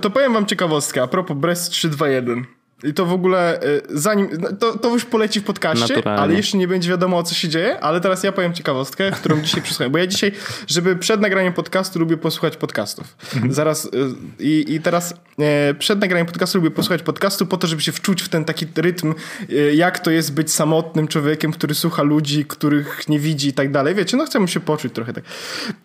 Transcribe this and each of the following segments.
to, powiem wam ciekawostkę a propos Brest 321. I to w ogóle, y, zanim, no, to, to już poleci w podcaście, Naturalnie. ale jeszcze nie będzie wiadomo o co się dzieje, ale teraz ja powiem ciekawostkę, którą dzisiaj przesłuchałem, bo ja dzisiaj, żeby przed nagraniem podcastu lubię posłuchać podcastów. Mhm. Zaraz y, i, i teraz e, przed nagraniem podcastu lubię posłuchać podcastu po to, żeby się wczuć w ten taki rytm, e, jak to jest być samotnym człowiekiem, który słucha ludzi, których nie widzi i tak dalej. Wiecie, no chcę się poczuć trochę tak.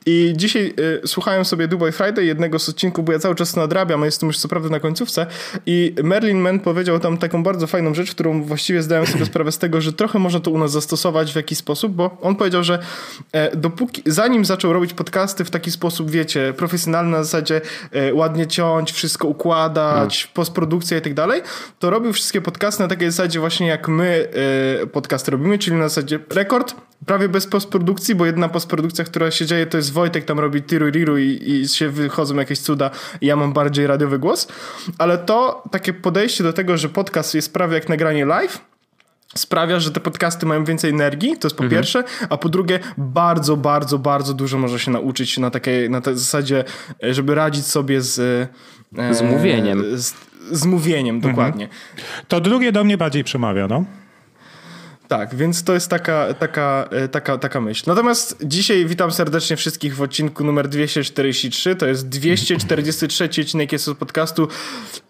I dzisiaj e, słuchałem sobie Dubai Friday, jednego z odcinków, bo ja cały czas nadrabiam, a jestem już co prawda na końcówce i Merlin Mann powiedział powiedział tam taką bardzo fajną rzecz, którą właściwie zdałem sobie sprawę z tego, że trochę można to u nas zastosować w jakiś sposób, bo on powiedział, że e, dopóki, zanim zaczął robić podcasty w taki sposób, wiecie, profesjonalny na zasadzie e, ładnie ciąć, wszystko układać, no. postprodukcja i tak dalej, to robił wszystkie podcasty na takiej zasadzie właśnie jak my e, podcasty robimy, czyli na zasadzie rekord, prawie bez postprodukcji, bo jedna postprodukcja, która się dzieje, to jest Wojtek tam robi tiru riru i, i się wychodzą jakieś cuda i ja mam bardziej radiowy głos, ale to takie podejście do tego, że podcast jest prawie jak nagranie live, sprawia, że te podcasty mają więcej energii, to jest po mhm. pierwsze, a po drugie bardzo, bardzo, bardzo dużo można się nauczyć na takiej, na tej zasadzie, żeby radzić sobie z... E, z mówieniem. Z, z mówieniem, mhm. dokładnie. To drugie do mnie bardziej przemawia, no. Tak, więc to jest taka, taka, e, taka, taka myśl. Natomiast dzisiaj witam serdecznie wszystkich w odcinku numer 243. To jest 243 odcinek jest od podcastu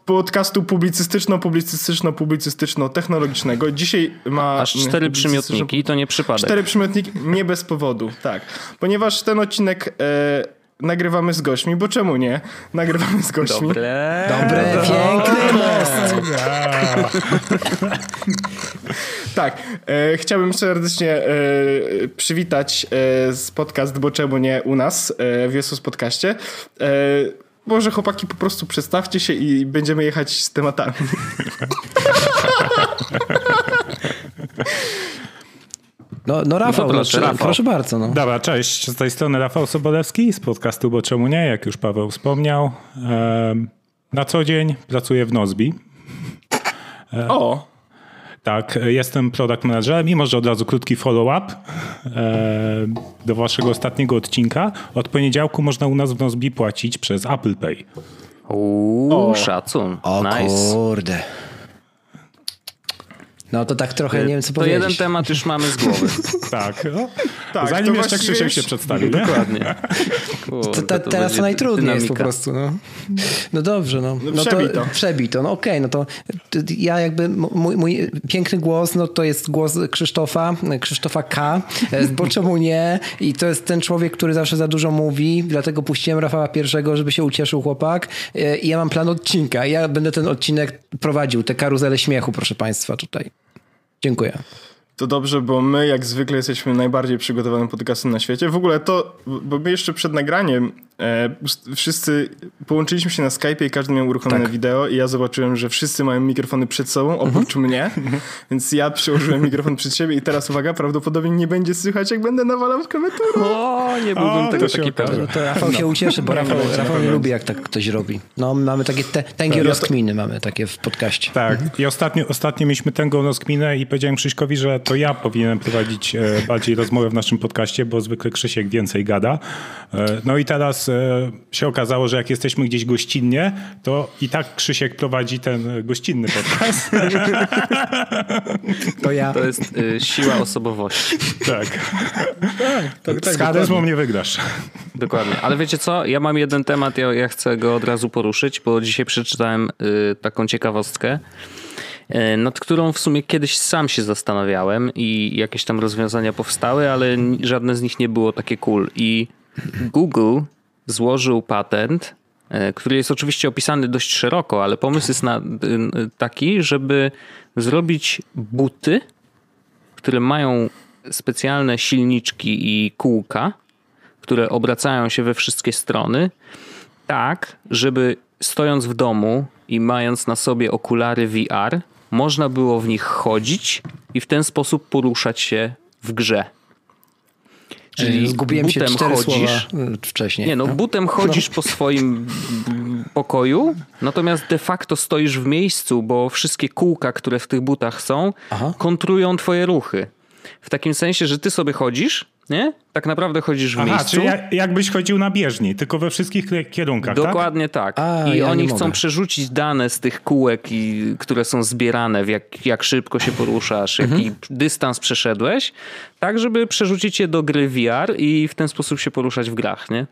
podcastu publicystyczno-publicystyczno-publicystyczno-technologicznego. Dzisiaj ma... Aż cztery przymiotniki, to nie przypadek. Cztery przymiotniki, nie bez powodu, tak. Ponieważ ten odcinek... E, nagrywamy z gośćmi, bo czemu nie? Nagrywamy z gośćmi. Dobre, Dobre piękny most. tak, e, chciałbym serdecznie e, przywitać e, z podcast, bo czemu nie u nas e, w Jesus Podcaście. E, może chłopaki po prostu przedstawcie się i będziemy jechać z tematami. No, no Rafał, no proszę, Rafał. proszę bardzo. No. Dobra, cześć. Z tej strony Rafał Sobolewski z podcastu Bo Czemu Nie, jak już Paweł wspomniał. Na co dzień pracuję w Nozbi. O! Tak, jestem product managerem i może od razu krótki follow-up do waszego ostatniego odcinka. Od poniedziałku można u nas w Nozbi płacić przez Apple Pay. Uuu, szacun. O nice. kurde. No to tak trochę nie wiem co to powiedzieć. To jeden temat już mamy z głowy. tak. No. tak. Zanim jeszcze właściwie... Krzysiek się przedstawi. Dokładnie. Kurde, to, to, to teraz to najtrudniej dynamika. jest po prostu. No, no dobrze. No, no, no przebito. to przebito. No okej, okay, no to ja jakby mój, mój, piękny głos, no to jest głos Krzysztofa, Krzysztofa K. E, bo czemu nie? I to jest ten człowiek, który zawsze za dużo mówi, dlatego puściłem Rafała pierwszego, żeby się ucieszył chłopak. E, I ja mam plan odcinka. Ja będę ten odcinek prowadził, te karuzele śmiechu, proszę państwa, tutaj. Dziękuję. To dobrze, bo my jak zwykle jesteśmy najbardziej przygotowanym podcastem na świecie. W ogóle to, bo my jeszcze przed nagraniem wszyscy połączyliśmy się na Skype i każdy miał uruchomione tak. wideo i ja zobaczyłem, że wszyscy mają mikrofony przed sobą, oprócz mhm. mnie, więc ja przyłożyłem mikrofon przed siebie i teraz uwaga, prawdopodobnie nie będzie słychać, jak będę nawalał w klawiaturę. O, nie byłbym o, tego taki pewny. To Rafał no. się ucieszy, bo Rafał, Rafał nie lubi, jak tak ktoś robi. No, mamy takie te, tęgie tak, rozkminy, mamy takie w podcaście. Tak, mhm. i ostatnio, ostatnio mieliśmy tęgą rozkminę i powiedziałem Krzyśkowi, że to ja powinienem prowadzić e, bardziej rozmowę w naszym podcaście, bo zwykle Krzysiek więcej gada. E, no i teraz e, się okazało, że jak jesteśmy gdzieś gościnnie, to i tak Krzysiek prowadzi ten gościnny podcast. To ja. To jest y, siła osobowości. Tak. tak, tak, tak Z charyzmą nie wygrasz. Dokładnie. Ale wiecie co? Ja mam jeden temat, ja, ja chcę go od razu poruszyć, bo dzisiaj przeczytałem y, taką ciekawostkę. E, nad którą w sumie kiedyś sam się zastanawiałem i jakieś tam rozwiązania powstały, ale żadne z nich nie było takie cool. I Google złożył patent, e, który jest oczywiście opisany dość szeroko, ale pomysł jest na, taki, żeby zrobić buty, które mają specjalne silniczki i kółka, które obracają się we wszystkie strony, tak, żeby stojąc w domu i mając na sobie okulary VR, można było w nich chodzić i w ten sposób poruszać się w grze. Czyli Zgubiłem butem się chodzisz wcześniej. Nie, no, no. butem chodzisz no. po swoim pokoju, natomiast de facto stoisz w miejscu, bo wszystkie kółka, które w tych butach są, Aha. kontrują twoje ruchy. W takim sensie, że ty sobie chodzisz, nie? Tak naprawdę chodzisz w Aha, miejscu. czyli jak, jakbyś chodził na bieżni, tylko we wszystkich kierunkach, tak? Dokładnie tak. tak. A, I ja oni chcą mogę. przerzucić dane z tych kółek, i, które są zbierane, w jak, jak szybko się poruszasz, mhm. jaki dystans przeszedłeś, tak żeby przerzucić je do gry VR i w ten sposób się poruszać w grach, nie?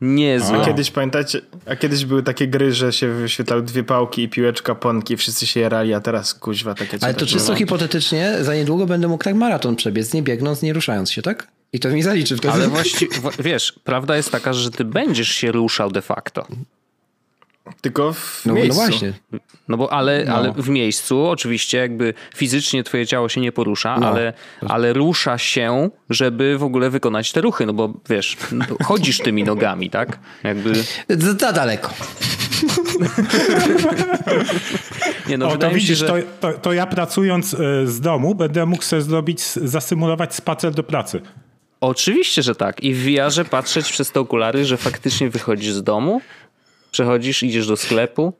Niezłe. A kiedyś pamiętacie, a kiedyś były takie gry, że się wyświetlały dwie pałki i piłeczka, ponki, wszyscy się jarali, a teraz kuźwa takie Ale to czysto hipotetycznie, za niedługo będę mógł tak maraton przebiec, nie biegnąc, nie ruszając się, tak? I to mi zaliczy wtedy. Ale właściwie, wiesz, prawda jest taka, że ty będziesz się ruszał de facto. Tylko w no, no miejscu. No właśnie. No bo ale, no. ale w miejscu oczywiście jakby fizycznie twoje ciało się nie porusza, no. ale, ale rusza się, żeby w ogóle wykonać te ruchy, no bo wiesz, chodzisz tymi nogami, tak? Jakby... Za daleko. nie, no, o, to widzisz, się, że... to, to, to ja pracując e, z domu będę mógł sobie zrobić, zasymulować spacer do pracy. Oczywiście, że tak. I w VR patrzeć przez te okulary, że faktycznie wychodzisz z domu, przechodzisz, idziesz do sklepu,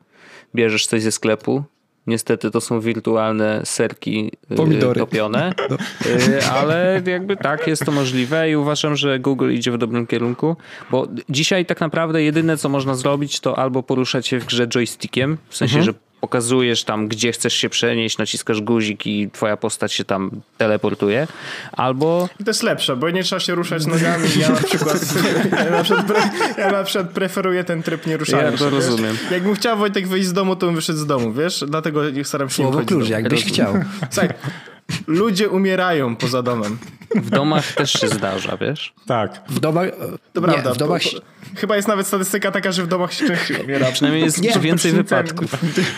bierzesz coś ze sklepu. Niestety to są wirtualne serki y, Pomidory. topione, no. Y, ale jakby tak, jest to możliwe i uważam, że Google idzie w dobrym kierunku, bo dzisiaj tak naprawdę jedyne co można zrobić to albo poruszać się w grze joystickiem, w sensie, mhm. że pokazujesz tam, gdzie chcesz się przenieść, naciskasz guzik i twoja postać się tam teleportuje, albo... I to jest lepsze, bo nie trzeba się ruszać nogami. Ja na przykład, ja na przykład, pre, ja na przykład preferuję ten tryb nie ruszania Ja to się, rozumiem. Wiesz? Jakbym chciał Wojtek wyjść z domu, to bym wyszedł z domu, wiesz? Dlatego staram się Słowo nie klucz, jakbyś chciał. Słuchaj, ludzie umierają poza domem. W domach też się zdarza, wiesz? Tak. W domach... To nie, prawda. W domach... Chyba jest nawet statystyka taka, że w domach się częściej umiera. Przynajmniej jest nie, więcej wypadków.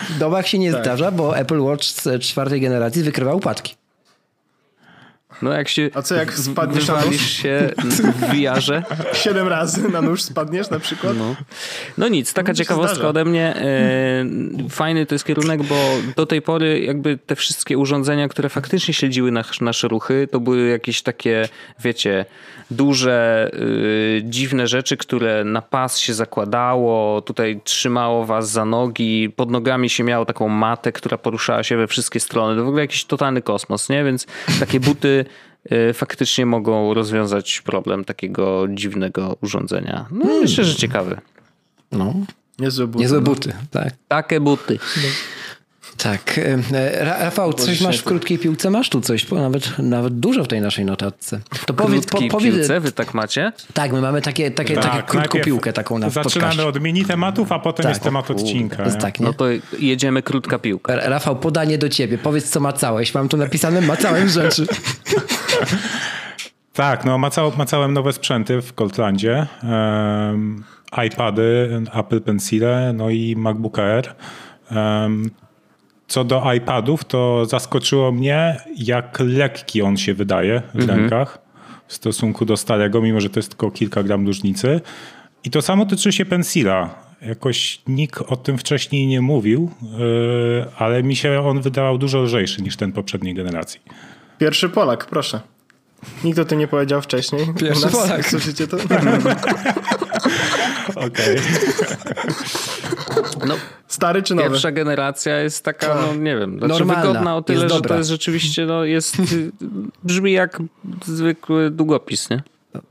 W domach się nie tak. zdarza, bo Apple Watch z czwartej generacji wykrywa upadki. No jak się. A co jak spadniesz na nóż? się w VR-ze? Siedem razy na nóż spadniesz na przykład? No, no nic, taka no, ciekawostka ode mnie. E, fajny to jest kierunek, bo do tej pory jakby te wszystkie urządzenia, które faktycznie śledziły nasz, nasze ruchy, to były jakieś takie, wiecie, duże, y, dziwne rzeczy, które na pas się zakładało, tutaj trzymało was za nogi, pod nogami się miało taką matę, która poruszała się we wszystkie strony. To w ogóle jakiś totalny kosmos, nie? Więc takie buty faktycznie mogą rozwiązać problem takiego dziwnego urządzenia. No hmm. myślę, że ciekawy. No. Niezłe buty. Niezłe no. buty, tak. Takie buty. No. Tak. E, Rafał, coś masz w krótkiej piłce? Masz tu coś, nawet, nawet dużo w tej naszej notatce. To powiedz, po, powiedz... piłce wy tak macie? Tak, my mamy takie, takie, tak, takie krótką piłkę taką na Zaczynamy podcaście. od mini tematów, a potem tak. jest temat odcinka. Jest tak? No to jedziemy krótka piłka. Rafał, podanie do ciebie. Powiedz, co macałeś. Mam tu napisane macałem rzeczy. tak, no macał, macałem nowe sprzęty w Goldlandzie. Um, iPady, Apple Pencile, no i MacBook Air. Um, co do iPadów, to zaskoczyło mnie, jak lekki on się wydaje w mhm. rękach w stosunku do starego, mimo że to jest tylko kilka gram różnicy. I to samo tyczy się Pensila. Jakoś nikt o tym wcześniej nie mówił, yy, ale mi się on wydawał dużo lżejszy niż ten poprzedniej generacji. Pierwszy Polak, proszę. Nikt o tym nie powiedział wcześniej. Pierwszy nas, Polak. Słyszycie to? Okej. No, Stary czy nowy? Pierwsza generacja jest taka, no nie wiem, znaczy Normalna. wygodna o tyle, że to jest rzeczywiście, no jest, brzmi jak zwykły długopis, nie?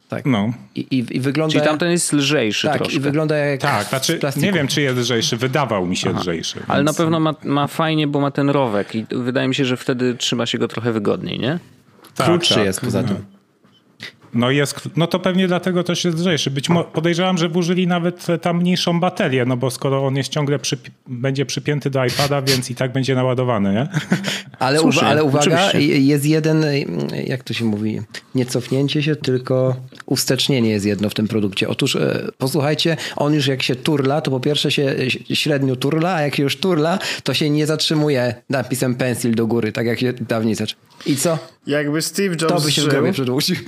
tak. No. I, i, I, wygląda... Czyli tamten jest lżejszy tak, troszkę. i wygląda jak Tak, znaczy nie wiem, czy jest lżejszy. Wydawał mi się Aha. lżejszy. Ale na pewno ma, ma fajnie, bo ma ten rowek i wydaje mi się, że wtedy trzyma się go trochę wygodniej, nie? Tak, Krótszy tak. jest poza tym. No, jest, no to pewnie dlatego też jest lżejszy. Być mo- podejrzewam, że włożyli nawet tam mniejszą baterię, no bo skoro on jest ciągle przypi- będzie przypięty do iPada, więc i tak będzie naładowany, nie? Ale, uwa- ale uwaga, oczywiście. jest jeden, jak to się mówi, nie cofnięcie się, tylko ustecznienie jest jedno w tym produkcie. Otóż e, posłuchajcie, on już jak się turla, to po pierwsze się średnio turla, a jak się już turla, to się nie zatrzymuje napisem pencil do góry, tak jak się dawniej zaczął. I co? Jakby Steve Jobs To by się w grobie przedłużył.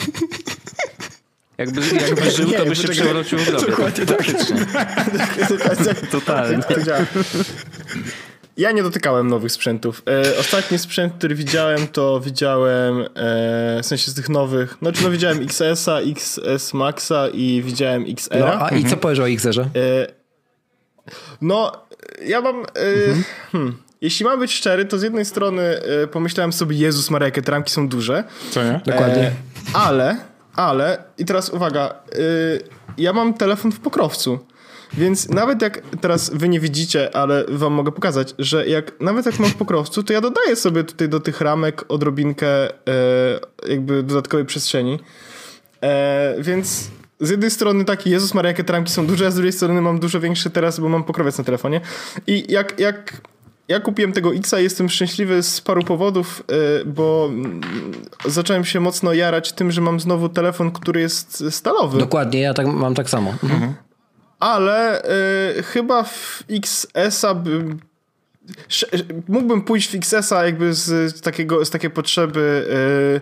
Jakby, jakby żył, to by się przewrócił w grobie. Dokładnie tak. Totalnie. Ja nie dotykałem nowych sprzętów. E, ostatni sprzęt, który widziałem, to widziałem e, w sensie z tych nowych. Znaczy, no widziałem XS-a, XS Maxa i widziałem XR. No, a i co powiesz o XR-ze? E, no, ja mam. E, mhm. hmm, jeśli mam być szczery, to z jednej strony e, pomyślałem sobie, Jezus Maria, jakie te ramki są duże. Co nie? Dokładnie. ale ale, i teraz uwaga, yy, ja mam telefon w pokrowcu. Więc nawet jak teraz wy nie widzicie, ale wam mogę pokazać, że jak nawet jak mam w pokrowcu, to ja dodaję sobie tutaj do tych ramek odrobinkę e, jakby dodatkowej przestrzeni. E, więc z jednej strony taki Jezus Maria, jakie te ramki są duże, a z drugiej strony mam dużo większy teraz, bo mam pokrowiec na telefonie. I jak, jak ja kupiłem tego Xa, jestem szczęśliwy z paru powodów, e, bo mm, zacząłem się mocno jarać tym, że mam znowu telefon, który jest stalowy. Dokładnie, ja tak, mam tak samo. Mhm ale y, chyba w XS-a bym mógłbym pójść w XS-a jakby z, takiego, z takiej potrzeby y,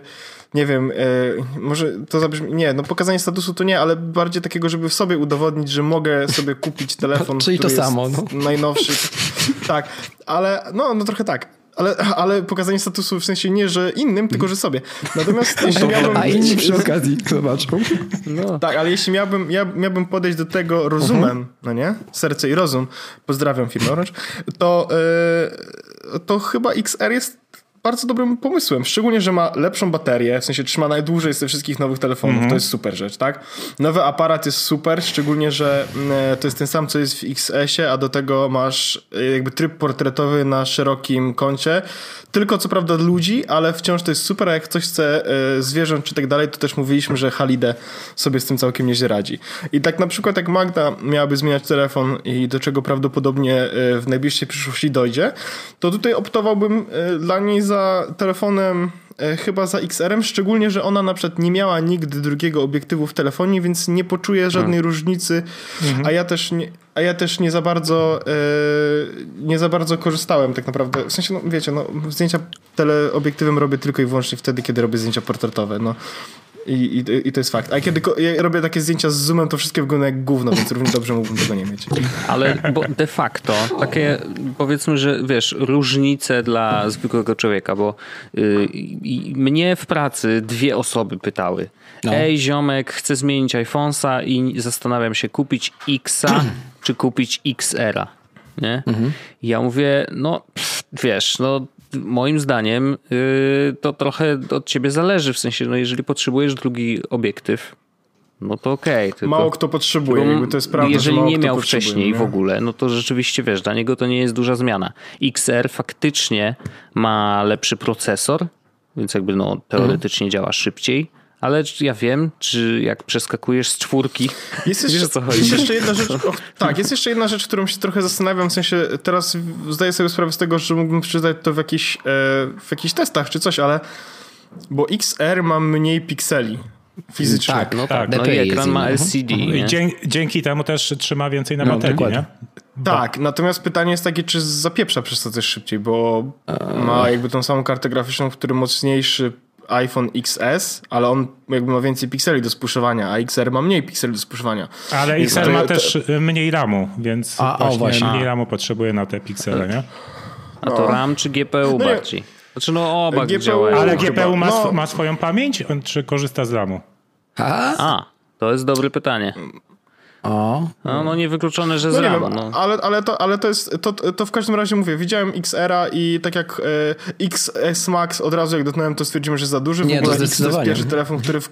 nie wiem, y, może to zabrzmi, nie, no pokazanie statusu to nie, ale bardziej takiego, żeby w sobie udowodnić, że mogę sobie kupić telefon, Czyli to samo, no. najnowszy. Tak, ale no, no trochę tak. Ale, ale pokazanie statusu w sensie nie, że innym, tylko że sobie. Natomiast jeśli miałbym... A inni przy okazji zobaczą. No. Tak, ale jeśli miałbym, ja, miałbym podejść do tego rozumem, uh -huh. no nie? Serce i rozum, pozdrawiam firmę Orange, to, yy, to chyba XR jest bardzo dobrym pomysłem. Szczególnie, że ma lepszą baterię, w sensie trzyma najdłużej z tych wszystkich nowych telefonów. Mm -hmm. To jest super rzecz, tak? Nowy aparat jest super, szczególnie, że mm, to jest ten sam, co jest w XS-ie, a do tego masz e, jakby tryb portretowy na szerokim kącie. Tylko co prawda ludzi, ale wciąż to jest super, a jak ktoś chce e, zwierząt czy tak dalej, to też mówiliśmy, że Halide sobie z tym całkiem nieźle radzi. I tak na przykład jak Magda miałaby zmieniać telefon i do czego prawdopodobnie e, w najbliższej przyszłości dojdzie, to tutaj optowałbym dla niej za telefonem e, chyba za XR-em, szczególnie, że ona na przykład nie miała nigdy drugiego obiektywu w telefonie, więc nie poczuje żadnej hmm. różnicy, mhm. a ja też nie, a ja też nie za bardzo e, nie za bardzo korzystałem tak naprawdę. W sensie, no wiecie, no, zdjęcia teleobiektywem robię tylko i wyłącznie wtedy, kiedy robię zdjęcia portretowe. No. I, i, I, to jest fakt. A kiedy ja robię takie zdjęcia z zoomem, to wszystkie wyglądają jak gówno, więc równie dobrze mógłbym tego nie mieć. Ale bo de facto takie powiedzmy, że wiesz, różnice dla zwykłego człowieka, bo y, mnie w pracy dwie osoby pytały. No. Ej, ziomek, chcę zmienić iPhone'a i zastanawiam się kupić Xa czy kupić XR-a. Nie? Mhm. Ja mówię, no pff, wiesz, no moim zdaniem yy, to trochę od ciebie zależy, w sensie, no jeżeli potrzebujesz drugi obiektyw, no to okej. Okay, mało kto potrzebuje, jakby to jest prawda, Jeżeli nie miał wcześniej nie? w ogóle, no to rzeczywiście, wiesz, dla niego to nie jest duża zmiana. XR faktycznie ma lepszy procesor, więc jakby no teoretycznie mhm. działa szybciej, ale ja wiem, czy jak przeskakujesz z czwórki, jest jeszcze, wiesz co chodzi. Jest jeszcze jedna rzecz, tak, jest jeszcze jedna rzecz, którą się trochę zastanawiam, w sensie teraz zdaję sobie sprawę z tego, że mógłbym przeczytać to w, jakiś, e, w jakichś testach czy coś, ale bo XR ma mniej pikseli fizycznie. Tak, no tak. tak. No i ekran ma LCD. I dzięki, dzięki temu też trzyma więcej na no, baterii, nie? Tak, natomiast pytanie jest takie, czy zapieprza przez to też szybciej, bo ma jakby tą samą kartę graficzną, który mocniejszy iPhone XS, ale on jakby ma więcej pikseli do spuszowania, a XR ma mniej pikseli do spuszowania. Ale XR ma też mniej RAMu, więc a, właśnie, o, właśnie mniej RAMu potrzebuje na te piksele, nie? A to no. RAM czy GPU no bardziej? Znaczy no oba GPU, działają. Ale GPU ma, no. ma swoją pamięć, czy korzysta z RAMu? A? a, to jest dobre pytanie. O. No, no niewykluczone, że no z RAM. No. Ale, ale, to, ale to jest, to, to w każdym razie mówię, widziałem XR-a i tak jak e, XS Max od razu jak dotknąłem, to stwierdziłem, że za duży. Nie, w ogóle to, to jest pierwszy telefon, który w,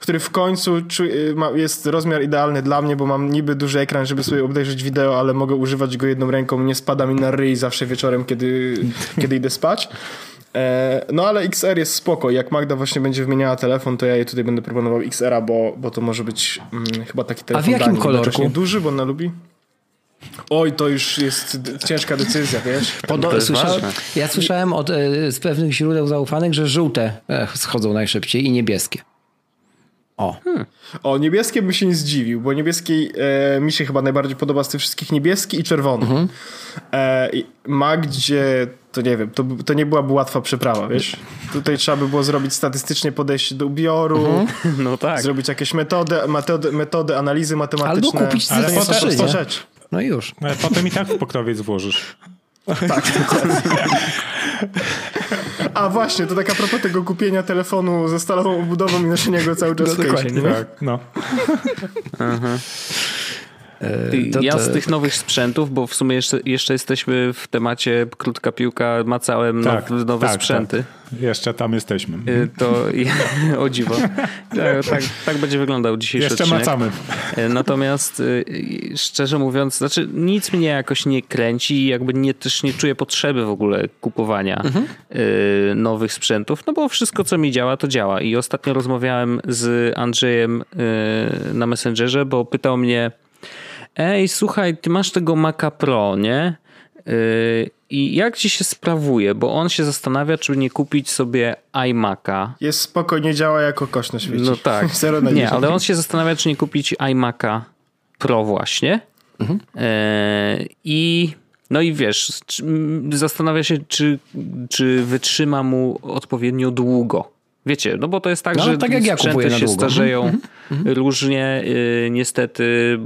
który w końcu czu, y, ma, jest rozmiar idealny dla mnie, bo mam niby duży ekran, żeby sobie obejrzeć wideo, ale mogę używać go jedną ręką, nie spada mi na ryj zawsze wieczorem, kiedy, kiedy idę spać. E, no ale XR jest spoko. Jak Magda właśnie będzie wymieniała telefon, to ja jej tutaj będę proponował XR-a, bo, bo to może być mm, chyba taki telefon A w jakim kolorku? duży, bo ona lubi. Oj, to już jest ciężka decyzja, wiesz? Podo- słyszałem, ja słyszałem od, e, z pewnych źródeł zaufanych, że żółte e, schodzą najszybciej i niebieskie. O. Hmm. O, niebieskie bym się nie zdziwił, bo niebieski e, mi się chyba najbardziej podoba z tych wszystkich niebieski i czerwony. Mhm. E, Magdzie, to nie wiem, to, to nie byłaby łatwa przeprawa, wiesz? Tutaj trzeba by było zrobić statystycznie podejście do ubioru, mhm. no tak. zrobić jakieś metody, metody, metody analizy matematyczne. Albo kupić Ale prosta rzecz. No już. Ale potem i tak w pokrowiec złożysz. Tak, A właśnie, to tak a propos tego kupienia telefonu ze stalową obudową i noszenia go cały czas no, w Tak, no. To, ja z tych nowych sprzętów, bo w sumie jeszcze, jeszcze jesteśmy w temacie krótka piłka, macałem tak, nowe, nowe tak, sprzęty. Tak. Jeszcze tam jesteśmy. To o dziwo. Tak, tak, tak, będzie wyglądał dzisiejszy Jeszcze odcinek. macamy. Natomiast szczerze mówiąc, znaczy nic mnie jakoś nie kręci i jakby nie, też nie czuję potrzeby w ogóle kupowania mhm. nowych sprzętów, no bo wszystko co mi działa, to działa. I ostatnio rozmawiałem z Andrzejem na Messengerze, bo pytał mnie ej, słuchaj, ty masz tego Maca Pro, nie? Yy, I jak ci się sprawuje? Bo on się zastanawia, czy nie kupić sobie iMac'a. Jest spokojnie, działa jako kosz na świecie. No tak. nie, ale on się zastanawia, czy nie kupić iMac'a Pro właśnie. Mhm. Yy, I no i wiesz, zastanawia się, czy, czy wytrzyma mu odpowiednio długo. Wiecie, no bo to jest tak, no, że tak jak ja sprzęty się starzeją mm -hmm. różnie. Yy, niestety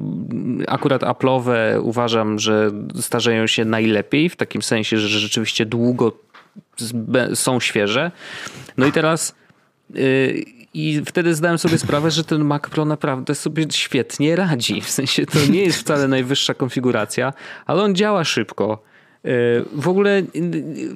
akurat Apple'owe uważam, że starzeją się najlepiej, w takim sensie, że rzeczywiście długo są świeże. No i teraz yy, i wtedy zdałem sobie sprawę, że ten Mac Pro naprawdę sobie świetnie radzi. W sensie to nie jest wcale najwyższa konfiguracja, ale on działa szybko. W ogóle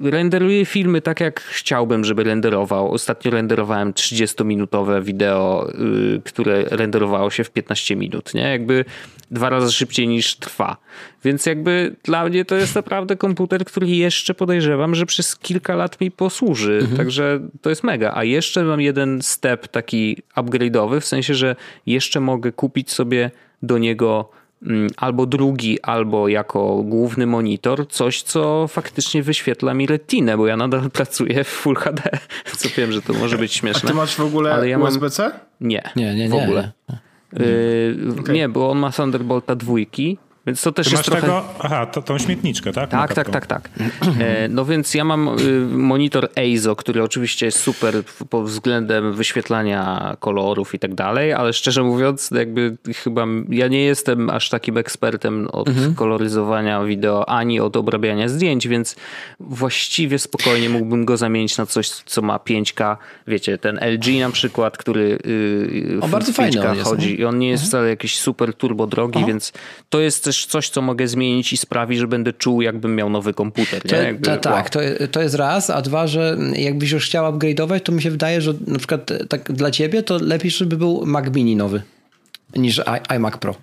renderuję filmy tak, jak chciałbym, żeby renderował. Ostatnio renderowałem 30-minutowe wideo, y, które renderowało się w 15 minut, nie? Jakby dwa razy szybciej niż trwa. Więc jakby dla mnie to jest naprawdę komputer, który jeszcze podejrzewam, że przez kilka lat mi posłuży. Mhm. Także to jest mega. A jeszcze mam jeden step taki upgrade'owy, w sensie, że jeszcze mogę kupić sobie do niego albo drugi, albo jako główny monitor, coś, co faktycznie wyświetla mi retinę, bo ja nadal pracuję w Full HD, co wiem, że to może być śmieszne. A ty masz w ogóle ja USB-C? Mam... Nie, nie, nie, w ogóle. Nie, yy, okay. nie, bo on ma Thunderbolta dwójki, więc to też Ty jest trochę... Tego, aha, to, tą śmietniczkę, tak? Tak, tak, tak, tak. E, no więc ja mam y, monitor EIZO, który oczywiście jest super pod względem wyświetlania kolorów i tak dalej, ale szczerze mówiąc, jakby chyba ja nie jestem aż takim ekspertem od mhm. koloryzowania wideo, ani od obrabiania zdjęć, więc właściwie spokojnie mógłbym go zamienić na coś, co ma 5K. Wiecie, ten LG na przykład, który y, o, bardzo 5K chodzi jest, i on nie jest mhm. wcale jakiś super turbo drogi, Aha. więc to jest też coś, co mogę zmienić i sprawi, że będę czuł, jakbym miał nowy komputer. To, Jakby, to, tak, to, to jest raz, a dwa, że jakbyś już chciał upgrade'ować, to mi się wydaje, że na przykład tak dla ciebie to lepiej, żeby był Mac Mini nowy niż iMac Pro.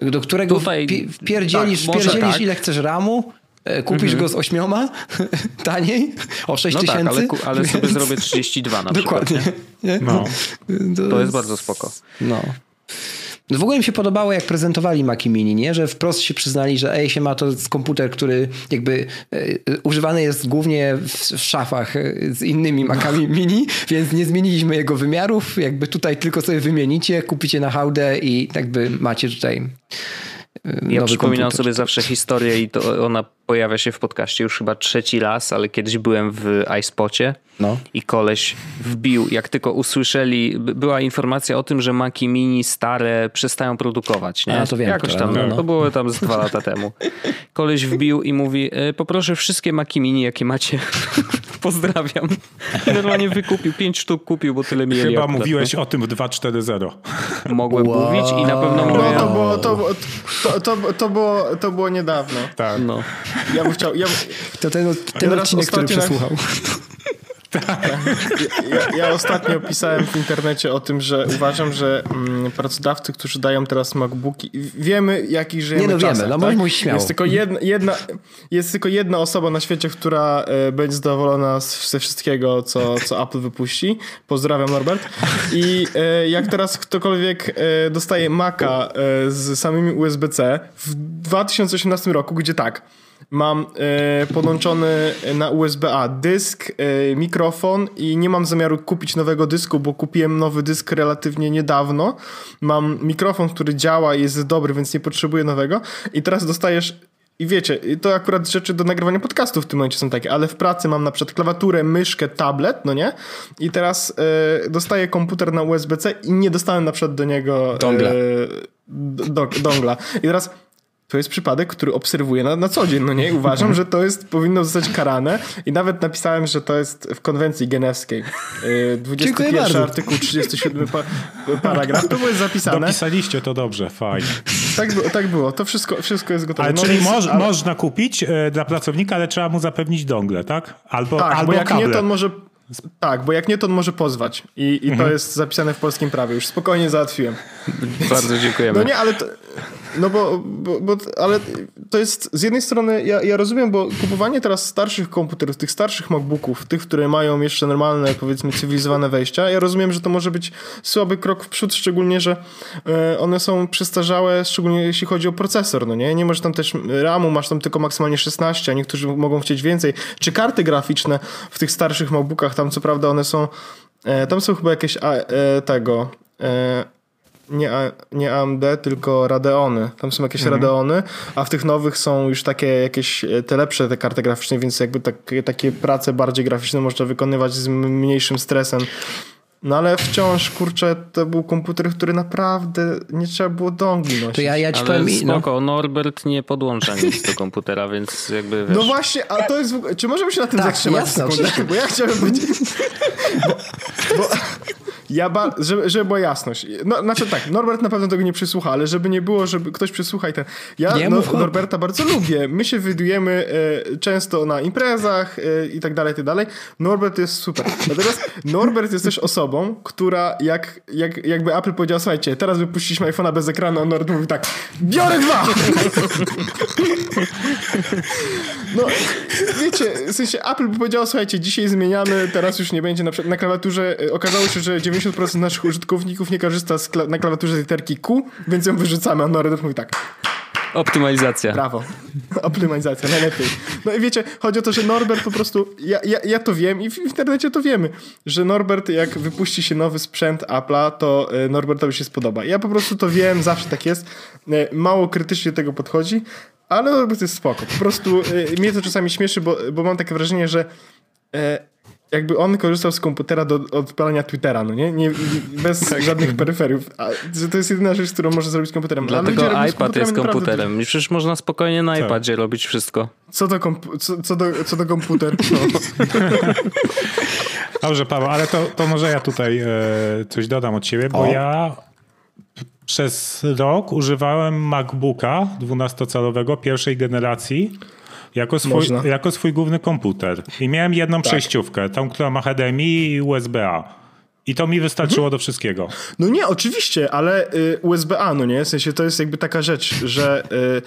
Do którego Tutaj, wpierdzielisz, tak, wpierdzielisz tak. ile chcesz RAMu, e, Kupisz mhm. go z ośmioma taniej o 6 no tysięcy. Tak, ale, ale sobie zrobię 32 na Dokładnie. przykład. Dokładnie. No. To, to jest bardzo spoko. No. No w ogóle mi się podobało, jak prezentowali Maci Mini, nie? że wprost się przyznali, że ej, się ma to z komputer, który jakby e, używany jest głównie w, w szafach e, z innymi Macami Mini, więc nie zmieniliśmy jego wymiarów. Jakby tutaj tylko sobie wymienicie, kupicie na hałdę i jakby macie tutaj ja przypominam komputer. sobie zawsze historię i to ona pojawia się w podcaście już chyba trzeci raz, ale kiedyś byłem w iSpocie no. i koleś wbił, jak tylko usłyszeli, była informacja o tym, że Maki Mini stare przestają produkować. Nie? A, to wiem, Jakoś tam, no, no. to było tam z dwa lata temu. Koleś wbił i mówi, e, poproszę wszystkie Maki Mini, jakie macie. Pozdrawiam. I normalnie wykupił, pięć sztuk kupił, bo tyle mieli. Chyba mówiłeś o tym w 2.4.0. Mogłem wow. mówić i na pewno mówię... No, to, było, to, to, to, to, było, to było niedawno. Tak. No. Ja bym chciał... Ja, to ten, ten ja odcinek, który przesłuchał. Tak. Ja, ja, ostatnio pisałem w internecie o tym, że uważam, że mm, pracodawcy, którzy dają teraz MacBooki, wiemy jakich żyjemy Nie no czasem, wiemy, no tak? mówić śmiało. Jest tylko, jedna, jedna, jest tylko jedna osoba na świecie, która e, będzie zadowolona ze wszystkiego, co, co Apple wypuści. Pozdrawiam Norbert. I e, jak teraz ktokolwiek e, dostaje Maca z samymi USB-C w 2018 roku, gdzie tak, Mam e, podłączony na USB-A dysk, e, mikrofon i nie mam zamiaru kupić nowego dysku, bo kupiłem nowy dysk relatywnie niedawno. Mam mikrofon, który działa i jest dobry, więc nie potrzebuję nowego. I teraz dostajesz i wiecie, to akurat rzeczy do nagrywania podcastów w tym momencie są takie, ale w pracy mam na przykład klawiaturę, myszkę, tablet, no nie? I teraz e, dostaję komputer na USB-C i nie dostałem na przykład do niego dongla. Do, dongla. I teraz to jest przypadek, który obserwuję na, na co dzień, no nie? Uważam, że to jest, powinno zostać karane i nawet napisałem, że to jest w konwencji genewskiej. 21 artykuł, 37 pa, paragraf, to jest zapisane. Dopisaliście to dobrze, fajnie. Tak, tak było, to wszystko, wszystko jest gotowe. Ale no czyli moż, ale... można kupić e, dla pracownika, ale trzeba mu zapewnić dongle, tak? Albo, tak, albo bo jak kable. nie, to on może tak, bo jak nie, to on może pozwać. I, i mhm. to jest zapisane w polskim prawie. Już spokojnie załatwiłem. Bardzo dziękujemy. No nie, ale to, no bo, bo, bo, ale to jest z jednej strony, ja, ja rozumiem, bo kupowanie teraz starszych komputerów, tych starszych MacBooków, tych, które mają jeszcze normalne, powiedzmy, cywilizowane wejścia, ja rozumiem, że to może być słaby krok w przód, szczególnie, że e, one są przestarzałe, szczególnie jeśli chodzi o procesor, no nie? Nie masz tam też RAMu, masz tam tylko maksymalnie 16, a niektórzy mogą chcieć więcej. Czy karty graficzne w tych starszych MacBookach, tam co prawda one są, e, tam są chyba jakieś a, e, tego nie, nie AMD, tylko Radeony. Tam są jakieś mhm. Radeony, a w tych nowych są już takie jakieś e, te lepsze te karty graficzne, więc jakby tak, takie prace bardziej graficzne można wykonywać z mniejszym stresem. No ale wciąż, kurczę, to był komputer, który naprawdę nie trzeba było dongli nosić. To ja, ja ci ale powiem... No. Spoko, no. Norbert nie podłącza nic do komputera, więc jakby wiesz... No właśnie, a to jest... Czy możemy się na tym tak, zatrzymać? Jasne, Bo ja chciałem powiedzieć... Bo, bo, ja ba- żeby, żeby była jasność. No, znaczy tak, Norbert na pewno tego nie przysłucha, ale żeby nie było, żeby ktoś przysłucha i ten. Ja no, Norberta bardzo lubię. My się widujemy e, często na imprezach e, i tak dalej, i tak dalej. Norbert jest super. Natomiast Norbert jest też osobą, która jak, jak, jakby Apple powiedział, słuchajcie, teraz wypuściliśmy iPhone'a bez ekranu, a Norbert mówi tak, biorę dwa! no, wiecie, w sensie Apple by powiedział, słuchajcie, dzisiaj zmieniamy, teraz już nie będzie na, na klawiaturze, e, okazało się, że 90% naszych użytkowników nie korzysta kla na klawiaturze literki Q, więc ją wyrzucamy, a Norbert mówi tak. Optymalizacja. Brawo. Optymalizacja, najlepiej. No i wiecie, chodzi o to, że Norbert po prostu, ja, ja, ja to wiem i w internecie to wiemy, że Norbert jak wypuści się nowy sprzęt Apple'a, to e, Norbertowi się spodoba. Ja po prostu to wiem, zawsze tak jest. E, mało krytycznie do tego podchodzi, ale Norbert jest spoko. Po prostu e, mnie to czasami śmieszy, bo, bo mam takie wrażenie, że jakby on korzystał z komputera do odpalania Twittera, no nie? nie bez tak. żadnych peryferiów. A, to jest jedyna rzecz, którą może zrobić komputerem. Dlatego iPad jest komputerem. I przecież można spokojnie na tak. iPadzie robić wszystko. Co do, kompu- co, co, do, co do komputer. No. Dobrze, Paweł, ale to, to może ja tutaj e, coś dodam od siebie, bo o. ja przez rok używałem MacBooka 12-calowego pierwszej generacji jako swój, jako swój główny komputer. I miałem jedną tak. przejściówkę, tą, która ma HDMI i USB-A. I to mi wystarczyło mhm. do wszystkiego. No nie, oczywiście, ale y, USB-A, no nie? W sensie to jest jakby taka rzecz, że y,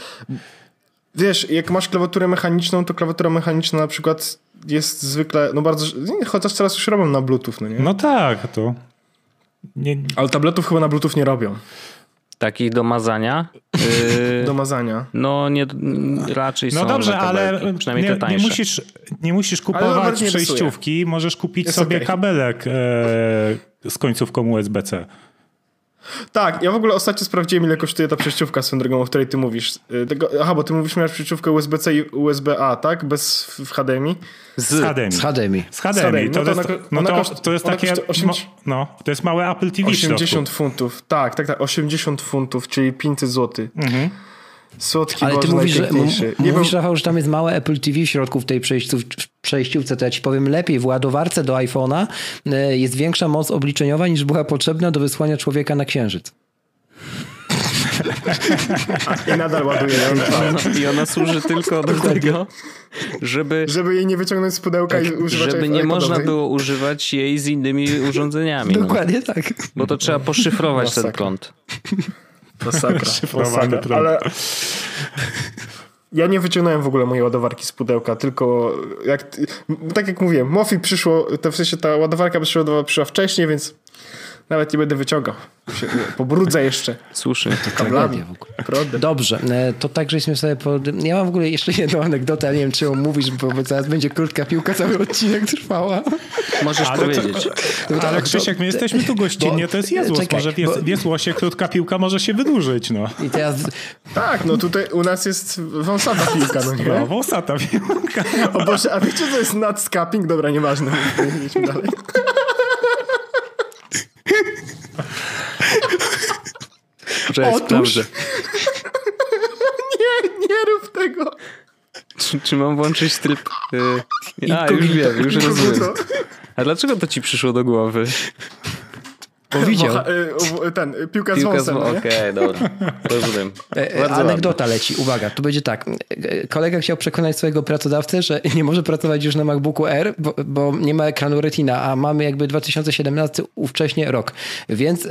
wiesz, jak masz klawiaturę mechaniczną, to klawiatura mechaniczna na przykład jest zwykle, no bardzo, chociaż teraz już robią na Bluetooth, no nie? No tak, to... Nie... Ale tabletów chyba na Bluetooth nie robią. Takich do mazania? Yy, do mazania. No nie, raczej no są dobrze, ale przynajmniej nie, te tańsze. Nie musisz, nie musisz kupować przejściówki, możesz kupić Jest sobie okay. kabelek e, z końcówką USB-C. Tak, ja w ogóle ostatnio sprawdziłem, ile kosztuje ta przejściówka swoją drogą, o której ty mówisz. Y, tego, aha, bo ty mówisz, miałeś przejściówkę USB-C i USB-A, tak? Bez w HDMI? Z, z HDMI. Z HDMI. Z HDMI. To, no to, jest, no to, to jest takie... 80, no, to jest małe Apple TV 80 funtów. Tak, tak, tak. 80 funtów, czyli 500 zł. Mhm. Słodki Ale ty mówisz, że, nie mówisz, Rafał, że tam jest małe Apple TV w środku w tej przejściówce, to ja ci powiem lepiej. W ładowarce do iPhone'a e, jest większa moc obliczeniowa niż była potrzebna do wysłania człowieka na Księżyc. I nadal ładuje ją. I ona służy tylko do tego, żeby... Żeby jej nie wyciągnąć z pudełka tak, i używać Żeby nie można było używać jej z innymi urządzeniami. No. Dokładnie no. tak. Bo to trzeba poszyfrować Masakra. ten prąd. Masakra. Masakra. Ale ja nie wyciągnąłem w ogóle mojej ładowarki z pudełka, tylko jak, tak jak mówiłem, Mofi przyszło, to w sensie ta ładowarka przyszła, przyszła wcześniej, więc nawet nie będę wyciągał. Pobrudzę jeszcze. Słusznie. Kablami. Dobrze, e, to tak, żeśmy sobie... Pod... Ja mam w ogóle jeszcze jedną anegdotę, ale nie wiem, czy ją mówisz, bo zaraz będzie krótka piłka, cały odcinek trwała. Możesz ale powiedzieć. To, ale Krzysiek, my jesteśmy tu gościnnie, to jest Jezus. Czekaj, może w, krótka piłka może się wydłużyć, no. I teraz... Tak, no tutaj u nas jest wąsata piłka, no nie? No, wąsata piłka. O Boże, a wiecie, co jest nutscapping? Dobra, nieważne. Idźmy dalej. Poczekaj, Otóż... sprawdzę. Nie, Dlaczego? Czy, czy mam włączyć tryb... Yy... A, już wiem, już rozumiem. A dlaczego to ci przyszło do głowy? Bo widział. Bo, ten, piłka, piłka z wąsem. Okej, okay, dobra. Rozumiem. Bardzo Anegdota ładnie. leci. Uwaga, to będzie tak. Kolega chciał przekonać swojego pracodawcę, że nie może pracować już na MacBooku R, bo, bo nie ma ekranu Retina, a mamy jakby 2017 ówcześnie rok. Więc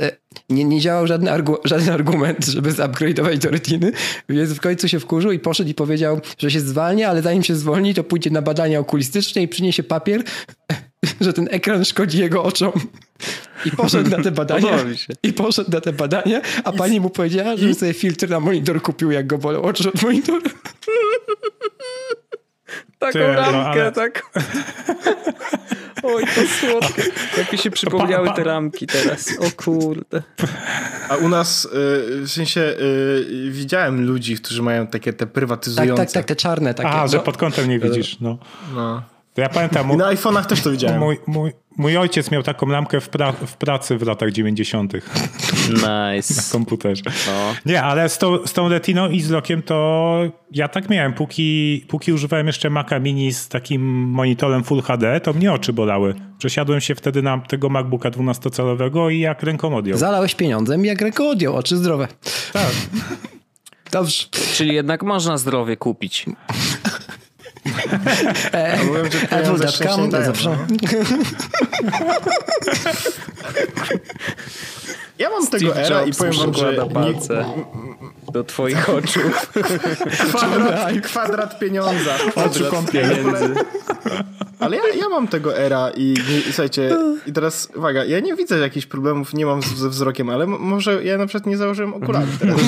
nie, nie działał żaden, argu, żaden argument, żeby zupgrade'ować do Retiny, więc w końcu się wkurzył i poszedł i powiedział, że się zwalnia, ale zanim się zwolni, to pójdzie na badania okulistyczne i przyniesie papier, że ten ekran szkodzi jego oczom. I poszedł na te badania. I poszedł na te badania, a I pani mu powiedziała, że sobie filtr na monitor kupił, jak go bolą oczy od monitora. Taką Ty, lampkę, no, ale... tak. Oj, to słodkie. Jak mi się przypomniały te ramki teraz. O kurde. A u nas, y, w sensie, y, widziałem ludzi, którzy mają takie te prywatyzujące. Tak, tak, tak, te czarne takie. A, no. że pod kątem nie widzisz, no. no. To ja pamiętam. I na iPhone'ach też to widziałem. Mój, mój, mój ojciec miał taką lampkę w, pra w pracy w latach 90. Nice. Na komputerze. No. Nie, ale z tą, z tą Retiną i z Lockiem to ja tak miałem. Póki, póki używałem jeszcze Maca Mini z takim monitorem Full HD, to mnie oczy bolały. Przesiadłem się wtedy na tego MacBooka 12-calowego i jak ręką odjął. Zalałeś pieniądzem i jak ręką odjął. Oczy zdrowe. Tak. Dobrze. Czyli jednak można zdrowie kupić. E, Apple.com, zawsze. Ja mam Steve tego era i powiem wam, że palce do twoich oczu. Kwadrat, kwadrat pieniądza. Kwadrat pieniędzy. Ale ja, ja mam tego era i, i słuchajcie, i teraz uwaga, ja nie widzę jakichś problemów, nie mam ze wzrokiem, ale może ja na przykład nie założyłem okularów teraz.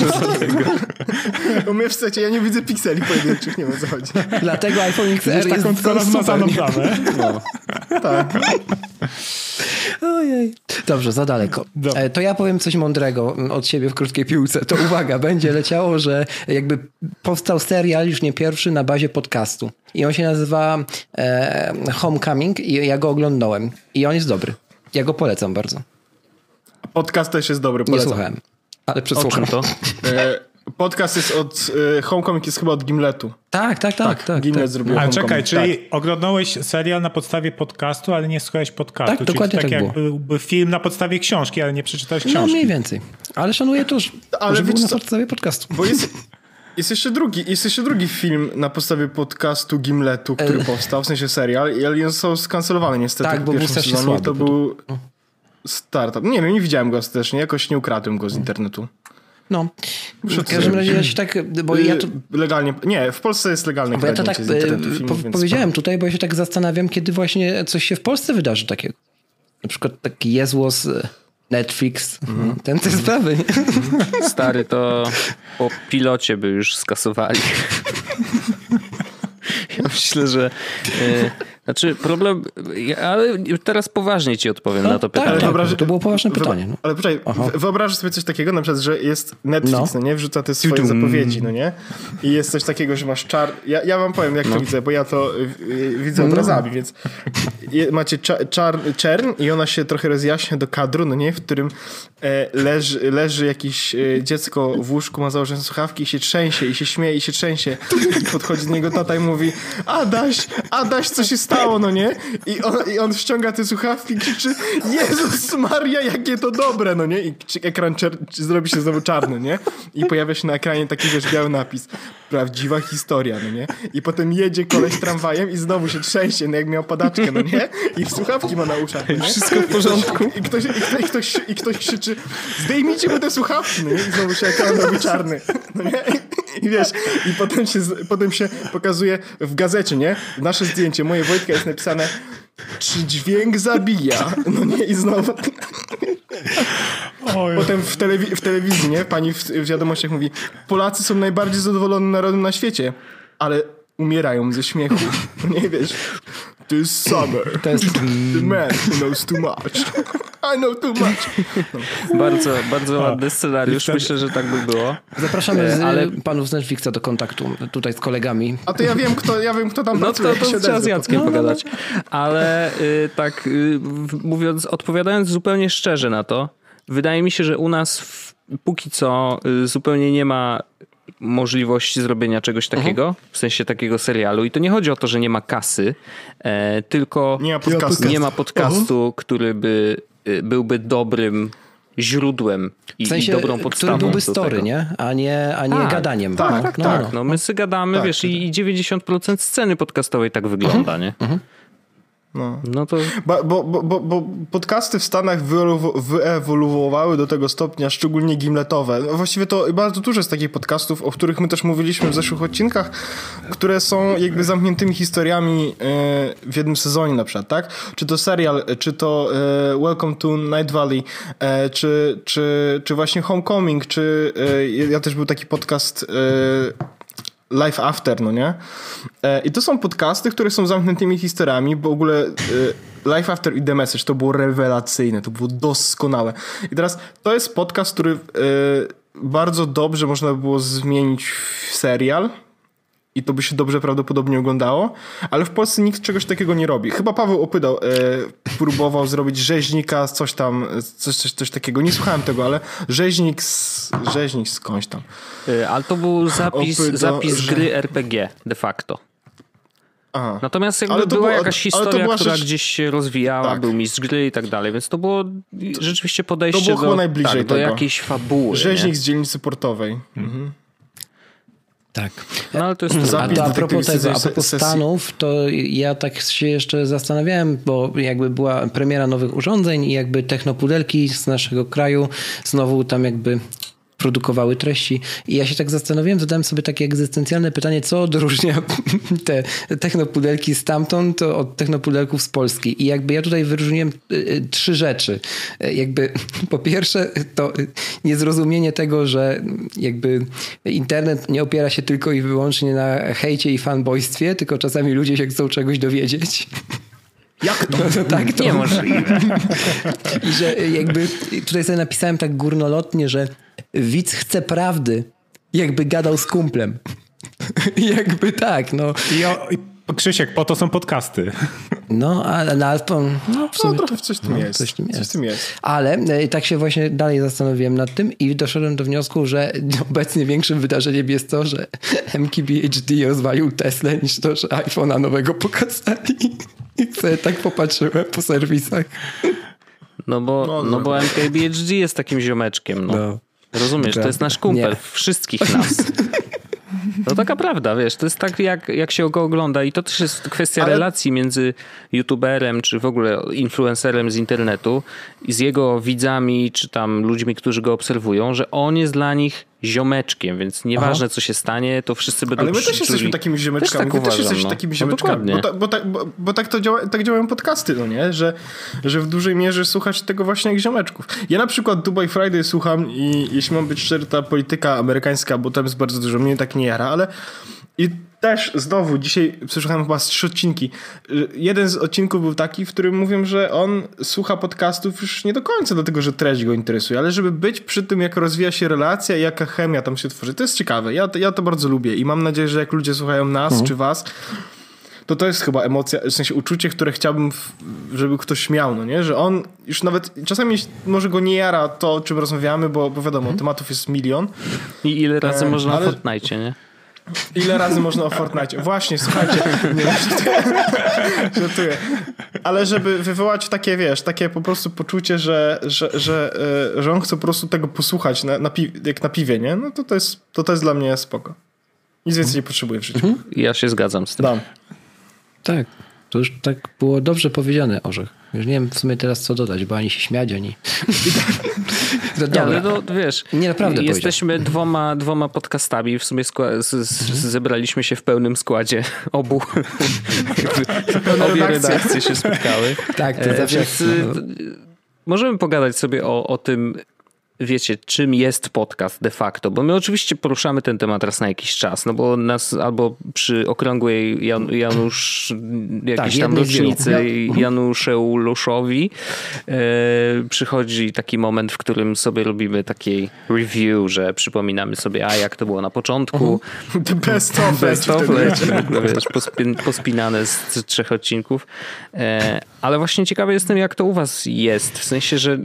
U mnie w secie ja nie widzę pikseli pojedynczych, nie wiem o co chodzi. Dlatego iPhone XR jest taką rozmazaną plamę. No. Tak. Ojej. Dobrze, za daleko. Dobrze. E, to ja powiem coś mądrego od siebie w krótkiej piłce. To uwaga, będzie leciało, że jakby powstał serial, już nie pierwszy, na bazie podcastu. I on się nazywa e, Homecoming i ja go oglądałem. I on jest dobry. Ja go polecam bardzo. Podcast też jest dobry, polecam. Nie słuchałem, ale przesłucham. to? Podcast jest od... Y, Homecoming jest chyba od Gimletu. Tak, tak, tak. tak, tak Gimlet tak. zrobił A czekaj, czyli tak. oglądałeś serial na podstawie podcastu, ale nie słuchałeś podcastu. Tak, dokładnie tak, tak jak byłby film na podstawie książki, ale nie przeczytałeś no, książki. No mniej więcej. Ale szanuję to, że, ale był na podstawie podcastu. Bo jest... Jest jeszcze, drugi, jest jeszcze drugi film na podstawie podcastu Gimletu, który e... powstał, w sensie serial, ale on został skancelowany niestety. Tak, bo był strasznie słaby. To był startup. Nie wiem, nie widziałem go ostatecznie, jakoś nie ukradłem go z internetu. No, w każdym razie ja się tak, bo ja to... Legalnie, nie, w Polsce jest legalne bo ja to tak filmów, po, powiedziałem tutaj, bo ja się tak zastanawiam, kiedy właśnie coś się w Polsce wydarzy takiego. Na przykład taki Jezłos Netflix, mm. ten te sprawy. Stary, to po pilocie by już skasowali. Ja myślę, że... Znaczy problem, ale teraz poważnie ci odpowiem no, na to tak, pytanie. Tak, wyobraż... to było poważne pytanie. No. Ale poczekaj, wyobraź sobie coś takiego, na przykład, że jest Netflix, no, no nie? Wrzuca te swoje zapowiedzi, no nie? I jest coś takiego, że masz czar... Ja, ja wam powiem, jak no. to widzę, bo ja to y, y, widzę no. obrazami, więc macie czar, czern i ona się trochę rozjaśnia do kadru, no nie? W którym e, leży, leży jakieś e, dziecko w łóżku, ma założone słuchawki i się trzęsie, i się śmieje, i się trzęsie. I podchodzi do niego tata i mówi Adaś, Adaś, co się stało? Stało, no nie? I on, I on ściąga te słuchawki i krzyczy Jezus Maria, jakie to dobre, no nie? I ekran zrobi się znowu czarny, nie? I pojawia się na ekranie taki, wiesz, biały napis. Prawdziwa historia, no nie? I potem jedzie koleś tramwajem i znowu się trzęsie, no jak miał padaczkę, no nie? I słuchawki ma na uszach, no nie? Wszystko w porządku. I ktoś, i ktoś, i ktoś, i ktoś krzyczy zdejmijcie mu te słuchawki, no nie? I znowu się ekran robi czarny, no nie? I wiesz, i potem się, potem się pokazuje w gazecie, nie? Nasze zdjęcie, moje Wojtka jest napisane czy dźwięk zabija? No nie, i znowu... Potem w, telewi w telewizji, nie? Pani w, w wiadomościach mówi Polacy są najbardziej zadowolonym narodem na świecie, ale umierają ze śmiechu. Nie wiesz, This summer. To jest... The man who knows too much. I know too much. No. Bardzo, bardzo ładny scenariusz. Myślę, że tak by było. Zapraszamy e, z, ale... panów z Netflixa do kontaktu tutaj z kolegami. A to ja wiem, kto, ja wiem, kto tam no, pracuje. No to, to trzeba z Jackiem no, pogadać. Ale y, tak y, mówiąc, odpowiadając zupełnie szczerze na to, wydaje mi się, że u nas w, póki co y, zupełnie nie ma możliwości zrobienia czegoś takiego, w sensie takiego serialu. I to nie chodzi o to, że nie ma kasy, e, tylko nie ma podcastu, nie ma podcastu który by byłby dobrym źródłem i, w sensie, i dobrą podstawą. Który byłby story, tego. nie? A nie, a nie tak, gadaniem. Tak, no, tak, no, tak. No. no my sobie gadamy, tak, wiesz, tak. i 90% sceny podcastowej tak wygląda, nie? No. no to... Bo, bo, bo, bo podcasty w Stanach wyewoluowały do tego stopnia, szczególnie gimletowe. No właściwie to bardzo dużo jest takich podcastów, o których my też mówiliśmy w zeszłych odcinkach, które są jakby zamkniętymi historiami e, w jednym sezonie na przykład, tak? Czy to serial, czy to e, Welcome to Night Valley, e, czy, czy, czy właśnie Homecoming, czy ja też był taki podcast Life After, no nie? E, I to są podcasty, które są zamkniętymi historiami, bo w ogóle e, Life After i The Message to było rewelacyjne, to było doskonałe. I teraz to jest podcast, który e, bardzo dobrze można by było zmienić w serial, i to by się dobrze prawdopodobnie oglądało, ale w Polsce nikt czegoś takiego nie robi. Chyba Paweł Opydał e, próbował zrobić rzeźnika, coś tam, coś, coś, coś takiego. Nie słuchałem tego, ale rzeźnik, z, rzeźnik skądś tam. E, ale to był zapis, zapis że... gry RPG de facto. Aha. Natomiast jakby była było, jakaś historia, która rzecz... gdzieś się rozwijała, tak. był mistrz gry i tak dalej, więc to było rzeczywiście podejście to było do, najbliżej tak, do jakiejś fabuły. Rzeźnik nie? z dzielnicy portowej. Mhm. Tak. No, ale to jest a to a propos tego, a propos Stanów, to ja tak się jeszcze zastanawiałem, bo jakby była premiera nowych urządzeń i jakby technopudelki z naszego kraju znowu tam jakby produkowały treści. I ja się tak zastanowiłem, zadałem sobie takie egzystencjalne pytanie, co odróżnia te technopudelki stamtąd od technopudelków z Polski. I jakby ja tutaj wyróżniłem y, y, trzy rzeczy. Y, jakby po pierwsze to niezrozumienie tego, że jakby internet nie opiera się tylko i wyłącznie na hejcie i fanboystwie, tylko czasami ludzie się chcą czegoś dowiedzieć. Jak to? No, tak, to niemożliwe. I że jakby tutaj sobie napisałem tak górnolotnie, że widz chce prawdy, jakby gadał z kumplem. jakby tak, no. I, o, i Krzysiek, po to są podcasty. No, ale na no, no, w sumie no, trochę coś tym, no, jest. Coś, tym jest. coś tym jest. Ale e, tak się właśnie dalej zastanowiłem nad tym i doszedłem do wniosku, że obecnie większym wydarzeniem jest to, że MKBHD rozwalił Tesla niż to, że iPhone'a nowego pokazali. I sobie tak popatrzyłem po serwisach. No bo, no, no bo MKBHD jest takim ziomeczkiem. No. Rozumiesz, to jest nasz kumpel, Nie. wszystkich nas. No taka prawda, wiesz, to jest tak jak, jak się go ogląda i to też jest kwestia Ale... relacji między youtuberem, czy w ogóle influencerem z internetu i z jego widzami, czy tam ludźmi, którzy go obserwują, że on jest dla nich ziomeczkiem, więc nieważne Aha. co się stanie, to wszyscy będą Ale my też jesteśmy takimi ziomeczkami. Też tak Wy też jesteście no. takimi no ziomeczkami. No bo, ta, bo, ta, bo, bo, tak to działa, tak działają podcasty, no nie? Że, że w dużej mierze słuchać tego właśnie jak ziomeczków. Ja na przykład Dubai Friday słucham i jeśli mam być szczery, ta polityka amerykańska, bo tam jest bardzo dużo, mnie tak nie jara, ale i też znowu dzisiaj przesłuchałem chyba z trzy odcinki. Jeden z odcinków był taki, w którym mówią, że on słucha podcastów już nie do końca dlatego, że treść go interesuje, ale żeby być przy tym, jak rozwija się relacja i jaka chemia tam się tworzy. To jest ciekawe. Ja, ja to bardzo lubię i mam nadzieję, że jak ludzie słuchają nas mhm. czy was, to to jest chyba emocja, w sensie uczucie, które chciałbym, żeby ktoś miał, no nie? Że on już nawet, czasami może go nie jara to, o czym rozmawiamy, bo, bo wiadomo, mhm. tematów jest milion. I ile razy e, można ale... o Fortnite, nie? Ile razy można o Fortnite? Właśnie, słuchajcie. Nie, żartuję. Ale żeby wywołać takie, wiesz, takie po prostu poczucie, że, że, że, e, że on chce po prostu tego posłuchać na, na pi- jak na piwie, nie? No to to jest, to, to jest dla mnie spoko. Nic więcej nie potrzebuję w życiu. Mhm. Ja się zgadzam z tym. Dam. Tak. To już tak było dobrze powiedziane, Orzech. Już nie wiem w sumie teraz co dodać, bo ani się śmiać, ani... nie, ale no, wiesz, nie, naprawdę jesteśmy dwoma, dwoma podcastami, w sumie z, z, zebraliśmy się w pełnym składzie obu. Obie redakcje się spotkały. Tak, to e, zawsze... Więc, no. Możemy pogadać sobie o, o tym, wiecie, czym jest podcast de facto, bo my oczywiście poruszamy ten temat raz na jakiś czas, no bo nas albo przy okrągłej Jan, Janusz jakiejś tak, tam rocznicy ja... Januszeuluszowi e, przychodzi taki moment, w którym sobie robimy taki review, że przypominamy sobie, a jak to było na początku. Uh-huh. The best of best of no, wiesz, pospinane z trzech odcinków. E, ale właśnie ciekawy jestem, jak to u was jest, w sensie, że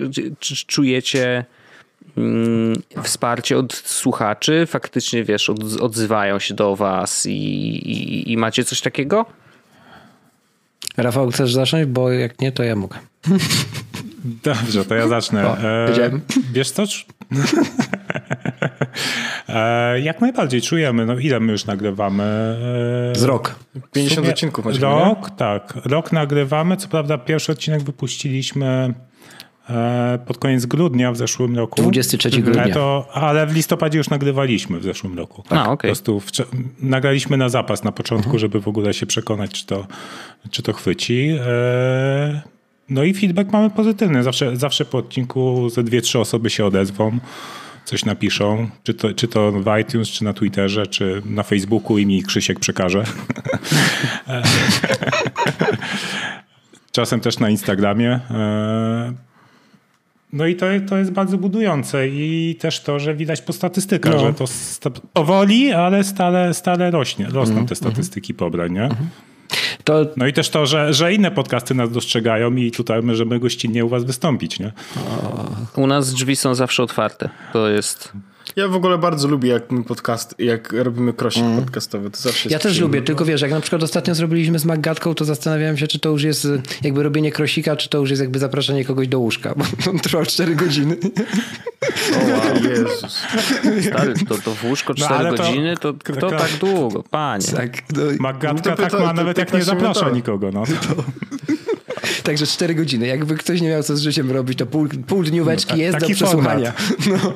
czujecie wsparcie od słuchaczy? Faktycznie, wiesz, od, odzywają się do was i, i, i macie coś takiego? Rafał, chcesz zacząć? Bo jak nie, to ja mogę. Dobrze, to ja zacznę. O, e, wiesz co? e, jak najbardziej czujemy. No ile my już nagrywamy? E, Z rok. 50 sumie, odcinków. Macie rok, nie? tak. Rok nagrywamy. Co prawda pierwszy odcinek wypuściliśmy pod koniec grudnia w zeszłym roku. 23 grudnia. To, ale w listopadzie już nagrywaliśmy w zeszłym roku. Tak, A, okay. Po prostu w, nagraliśmy na zapas na początku, mhm. żeby w ogóle się przekonać, czy to, czy to chwyci. E, no i feedback mamy pozytywny. Zawsze, zawsze po odcinku ze dwie, trzy osoby się odezwą, coś napiszą, czy to, czy to w iTunes, czy na Twitterze, czy na Facebooku i mi Krzysiek przekaże. Czasem też na Instagramie. No i to, to jest bardzo budujące i też to, że widać po statystykach, no. że to powoli, ale stale, stale rośnie, rosną mm -hmm. te statystyki pobrań, nie? Mm -hmm. To... No i też to, że, że inne podcasty nas dostrzegają i tutaj możemy gościnnie u was wystąpić, nie? U nas drzwi są zawsze otwarte. To jest... Ja w ogóle bardzo lubię, jak podcast, jak robimy krosik mm. podcastowy. To zawsze ja też lubię, tylko wiesz, jak na przykład ostatnio zrobiliśmy z Maggatką, to zastanawiałem się, czy to już jest jakby robienie krosika, czy to już jest jakby zapraszanie kogoś do łóżka, bo on trwał 4 godziny. O wow, Jezus. Stary, to, to w łóżko 4 no, godziny, to kto tak długo? Panie. Tak, no, Maggatka no tak ma nawet jak nie zaprasza nikogo. No. Także 4 godziny. Jakby ktoś nie miał co z życiem robić, to pół, pół dnióweczki no, jest do przesłuchania. No.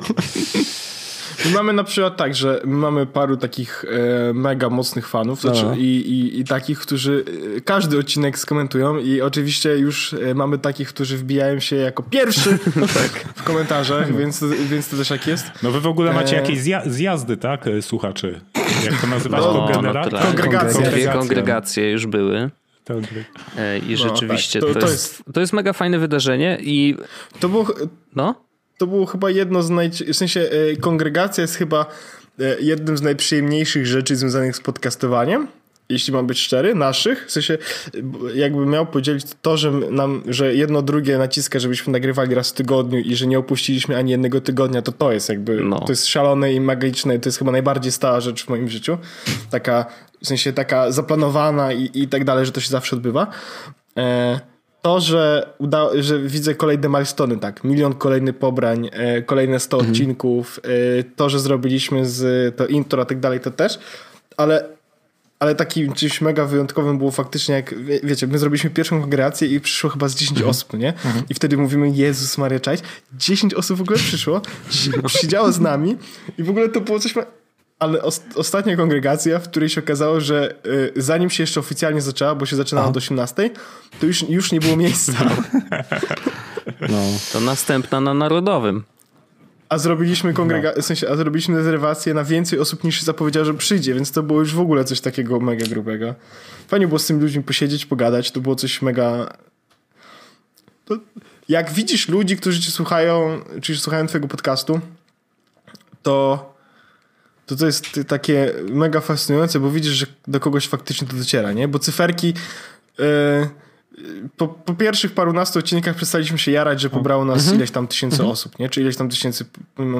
My mamy na przykład tak, że mamy paru takich e, mega mocnych fanów znaczy, i, i, i, takich, którzy e, każdy odcinek skomentują i oczywiście już e, mamy takich, którzy wbijają się jako pierwszy tak. w komentarzach, więc, więc to też tak jest. No wy w ogóle macie e... jakieś zja zjazdy, tak, słuchaczy? Jak to nazywasz? No, Kongenera- no, kongregacje. Dwie kongregacje już były. I rzeczywiście no, tak. to, to, jest, to, jest, to jest mega fajne wydarzenie i... To było... No? To było chyba jedno z naj... W sensie e, kongregacja jest chyba e, jednym z najprzyjemniejszych rzeczy związanych z podcastowaniem jeśli mam być szczery, naszych, w sensie jakby miał podzielić to, że nam, że jedno drugie naciska, żebyśmy nagrywali raz w tygodniu i że nie opuściliśmy ani jednego tygodnia, to to jest jakby, no. to jest szalone i magiczne i to jest chyba najbardziej stała rzecz w moim życiu. Taka, w sensie taka zaplanowana i, i tak dalej, że to się zawsze odbywa. E to, że, uda, że widzę kolejne milestone, tak, milion kolejnych pobrań, e, kolejne 100 mhm. odcinków, e, to, że zrobiliśmy z to intro, a tak dalej, to też, ale, ale takim czymś mega wyjątkowym było faktycznie, jak wie, wiecie, my zrobiliśmy pierwszą kongregację i przyszło chyba z 10 mhm. osób, nie? Mhm. I wtedy mówimy, Jezus Maria, cześć, 10 osób w ogóle przyszło, siedziało z nami i w ogóle to było coś ale ostatnia kongregacja, w której się okazało, że y, zanim się jeszcze oficjalnie zaczęła, bo się zaczynała od 18, to już, już nie było miejsca. No, to następna na Narodowym. A zrobiliśmy kongrega- no. w sensie, a zrobiliśmy rezerwację na więcej osób niż zapowiedział, że przyjdzie, więc to było już w ogóle coś takiego mega grubego. Fajnie było z tymi ludźmi posiedzieć, pogadać, to było coś mega... To... Jak widzisz ludzi, którzy cię słuchają, czy słuchają twojego podcastu, to to to jest takie mega fascynujące, bo widzisz, że do kogoś faktycznie to dociera, nie? Bo cyferki... Yy, po, po pierwszych parunastu odcinkach przestaliśmy się jarać, że pobrało nas mhm. ileś tam tysięcy mhm. osób, nie? Czy ileś tam tysięcy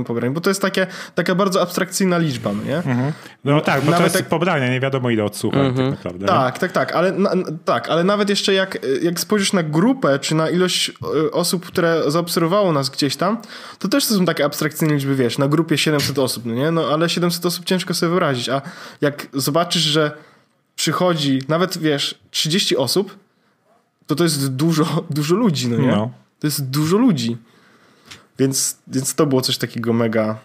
pobrań, bo to jest takie, taka bardzo abstrakcyjna liczba, no nie? Mhm. No tak, bo nawet to jest tak... pobranie, nie wiadomo ile odsłuchań tak mhm. naprawdę. Tak, tak, tak, ale, na, tak, ale nawet jeszcze jak, jak spojrzysz na grupę, czy na ilość e, osób, które zaobserwowało nas gdzieś tam, to też to są takie abstrakcyjne liczby, wiesz, na grupie 700 osób, no nie? No ale 700 osób ciężko sobie wyobrazić, a jak zobaczysz, że przychodzi nawet, wiesz, 30 osób, to to jest dużo, dużo ludzi, no nie? No. To jest dużo ludzi. Więc, więc to było coś takiego mega...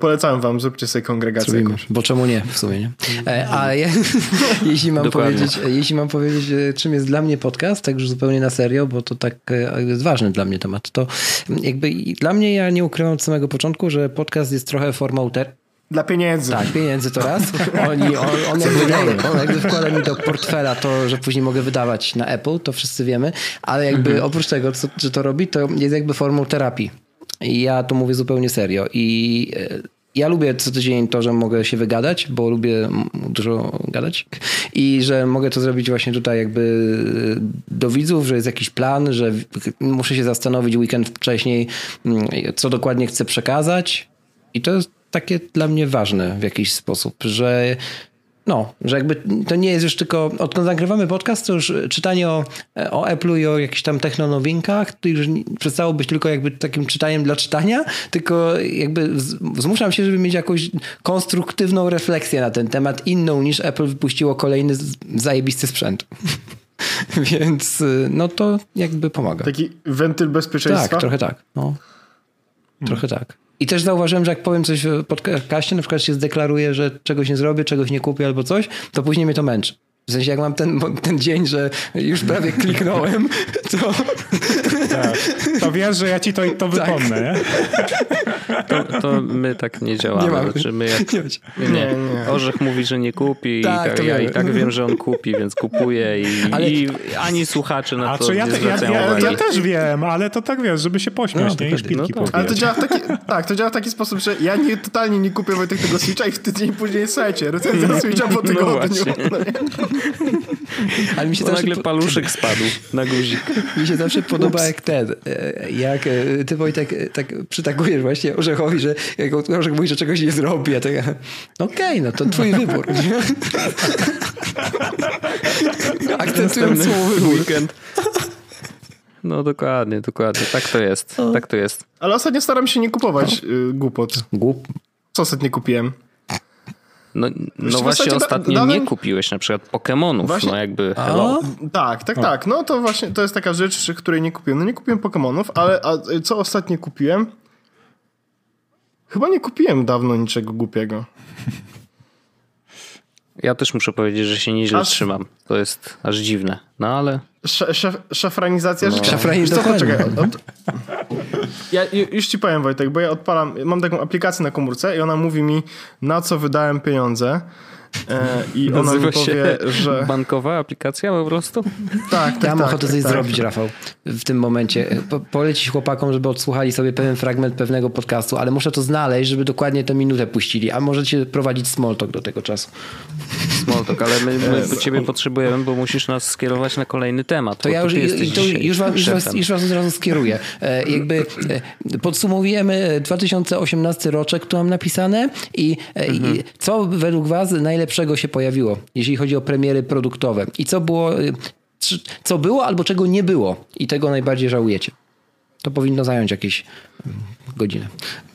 Polecałem wam, zróbcie sobie kongregację. Zrobimy, bo czemu nie w sumie, nie? E, a ja, jeśli, mam powiedzieć, jeśli mam powiedzieć, e, czym jest dla mnie podcast, tak już zupełnie na serio, bo to tak e, jest ważny dla mnie temat, to jakby dla mnie, ja nie ukrywam od samego początku, że podcast jest trochę formą ter dla pieniędzy. Tak, pieniędzy to raz. Oni, on, on, jakby, daje, on jakby wkłada mi do portfela to, że później mogę wydawać na Apple, to wszyscy wiemy, ale jakby mhm. oprócz tego, co, że to robi, to jest jakby formą terapii. I ja to mówię zupełnie serio. I e, ja lubię co tydzień to, że mogę się wygadać, bo lubię dużo gadać. i że mogę to zrobić właśnie tutaj jakby do widzów, że jest jakiś plan, że muszę się zastanowić weekend wcześniej, mm, co dokładnie chcę przekazać i to jest takie dla mnie ważne w jakiś sposób, że no, że jakby to nie jest już tylko, odkąd nagrywamy podcast, to już czytanie o, o Apple'u i o jakichś tam technonowinkach, to już przestało być tylko jakby takim czytaniem dla czytania, tylko jakby zmuszam się, żeby mieć jakąś konstruktywną refleksję na ten temat, inną niż Apple wypuściło kolejny zajebisty sprzęt. Więc no to jakby pomaga. Taki wentyl bezpieczeństwa? Tak, trochę tak. No. Trochę tak. I też zauważyłem, że jak powiem coś w podcaście, na przykład się zdeklaruję, że czegoś nie zrobię, czegoś nie kupię albo coś, to później mnie to męczy. W sensie, jak mam ten, ten dzień, że już prawie kliknąłem, to... Tak. To wiesz, że ja ci to, to tak. wypomnę, nie? To, to, my tak nie działamy. Nie, znaczy my jak, nie, nie, nie. Orzech mówi, że nie kupi tak, i tak, ja i tak wiem, że on kupi, więc kupuję i, ale... i ani słuchacze na A to ja, nie zwracają ja, ja, ja, też wiem, ale to tak wiesz, żeby się pośmiać, no, nie? I szpilki no, Ale to działa w taki, tak, to działa w taki sposób, że ja nie, totalnie nie kupię Wojtek tego Switcha i w tydzień później, słuchajcie, recenzja Switcha po no tygodniu. No ale mi się nagle paluszek spadł na guzik. Mi się zawsze podoba jak ten, e, jak e, ty Wojtek e, tak przytakujesz właśnie Orzechowi, że jak Orzech mówi, że czegoś nie zrobi, a tak okej, okay, no to twój wybór. Akcentując słowo weekend. No dokładnie, dokładnie. Tak to jest. Tak to jest. Ale ostatnio staram się nie kupować no. głupot. Głup. Co ostatnio kupiłem? No, no właśnie ostatnio nie kupiłeś na przykład Pokémonów, właśnie... no jakby hello. Tak, tak, tak. No to właśnie to jest taka rzecz, której nie kupiłem. No nie kupiłem Pokémonów, ale a co ostatnio kupiłem? Chyba nie kupiłem dawno niczego głupiego. Ja też muszę powiedzieć, że się nieźle aż... trzymam. To jest aż dziwne, no ale... Sz, szaf, szafranizacja no. życia. Szafranizacja, co, poczekaj. Od... Ja już ci powiem Wojtek, bo ja odpalam, mam taką aplikację na komórce i ona mówi mi na co wydałem pieniądze. E, I ona mi powie, że... Bankowa aplikacja po prostu? Tak, tak Ja mam tak, ochotę coś tak, zrobić, tak. Rafał, w tym momencie. Po, polecić chłopakom, żeby odsłuchali sobie pewien fragment pewnego podcastu, ale muszę to znaleźć, żeby dokładnie tę minutę puścili, a możecie prowadzić smalltalk do tego czasu. Smalltalk, ale my, my ciebie potrzebujemy, bo musisz nas skierować na kolejny temat. To ja już, to już, was, już, was, już was od razu skieruję. E, jakby e, podsumowujemy 2018 roczek, tu mam napisane i, mhm. i co według was najlepiej najlepszego się pojawiło, jeśli chodzi o premiery produktowe? I co było, y, co było albo czego nie było i tego najbardziej żałujecie? To powinno zająć jakieś mm, godzinę.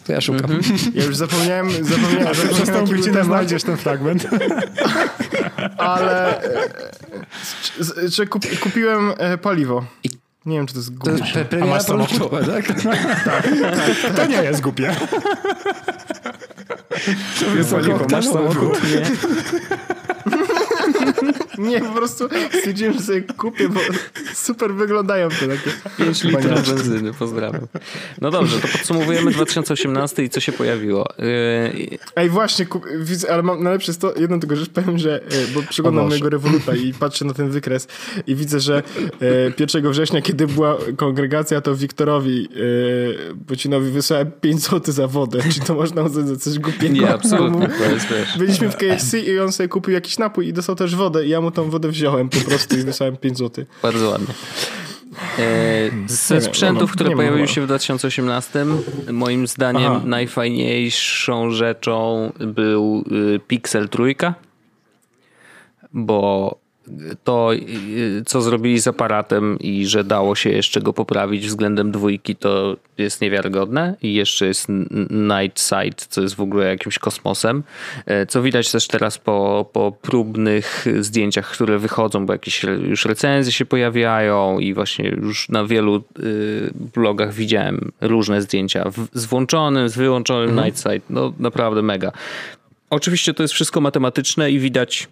To ja szukam. Mm -hmm. Ja już zapomniałem, zapomniałem że tą godzinę znajdziesz ten fragment. Ale e, czy kupiłem e, paliwo. Nie wiem, czy to jest głupie. To jest premiera produktowa, tak? tak? To nie jest głupie. To wysoko, masz samochód. Nie. Nie, po prostu stwierdziłem, że sobie kupię, bo super wyglądają te takie. 5 litrów benzyny, pozdrawiam. No dobrze, to podsumowujemy 2018 i co się pojawiło. Yy... Ej, właśnie, widzę, ale mam najlepsze jest to, jedno tylko rzecz powiem, że, e, bo przeglądam mojego Revoluta i patrzę na ten wykres i widzę, że 1 e, września, kiedy była kongregacja, to Wiktorowi Bocinowi wysłałem 5 zł za wodę. Czy to można uznać za coś głupiego? Nie, absolutnie. Byliśmy w KFC i on sobie kupił jakiś napój i dostał też wodę i ja mu tą wodę wziąłem po prostu i wysłałem 5 zł. Bardzo ładnie. E, ze sprzętów, no, które pojawiły się w 2018, moim zdaniem Aha. najfajniejszą rzeczą był y, Pixel trójka, bo to, y, co zrobili z aparatem i że dało się jeszcze go poprawić względem dwójki, to jest niewiarygodne. I jeszcze jest Night Sight, co jest w ogóle jakimś kosmosem. E, co widać też teraz po, po próbnych zdjęciach, które wychodzą, bo jakieś już recenzje się pojawiają i właśnie już na wielu y, blogach widziałem różne zdjęcia z włączonym, z wyłączonym mhm. Night Sight. No naprawdę mega. Oczywiście to jest wszystko matematyczne i widać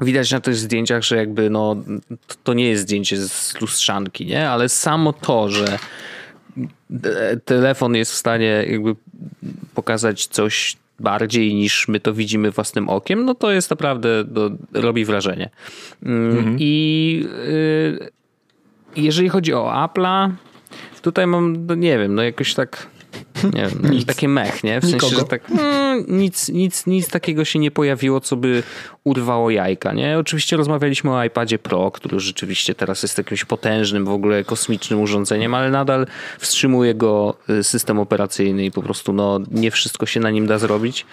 Widać na tych zdjęciach, że jakby no, to nie jest zdjęcie z lustrzanki, nie? Ale samo to, że telefon jest w stanie jakby pokazać coś bardziej niż my to widzimy własnym okiem, no to jest naprawdę, to robi wrażenie. Mm, mhm. I y, jeżeli chodzi o Apple'a, tutaj mam, no nie wiem, no jakoś tak Nie wiem, nic. takie mech, nie? W sensie, Nikogo. że tak no, nic, nic, nic takiego się nie pojawiło, co by urwało jajka, nie? Oczywiście rozmawialiśmy o iPadzie Pro, który rzeczywiście teraz jest jakimś potężnym, w ogóle kosmicznym urządzeniem, ale nadal wstrzymuje go y, system operacyjny i po prostu no, nie wszystko się na nim da zrobić.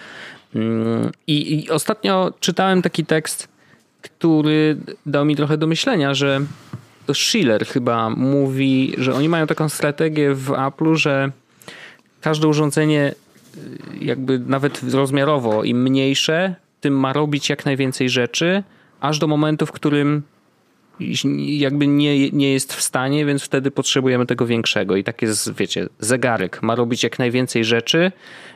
Mm, I, I ostatnio czytałem taki tekst, który dał mi trochę do myślenia, że to Schiller chyba mówi, że oni mają taką strategię w Apple, że każde urządzenie y, jakby nawet rozmiarowo im mniejsze, tym ma robić jak najwięcej rzeczy, aż do momentu, w którym jakby nie, nie jest w stanie, więc wtedy potrzebujemy tego większego. I tak jest, wiecie, zegarek ma robić jak najwięcej rzeczy,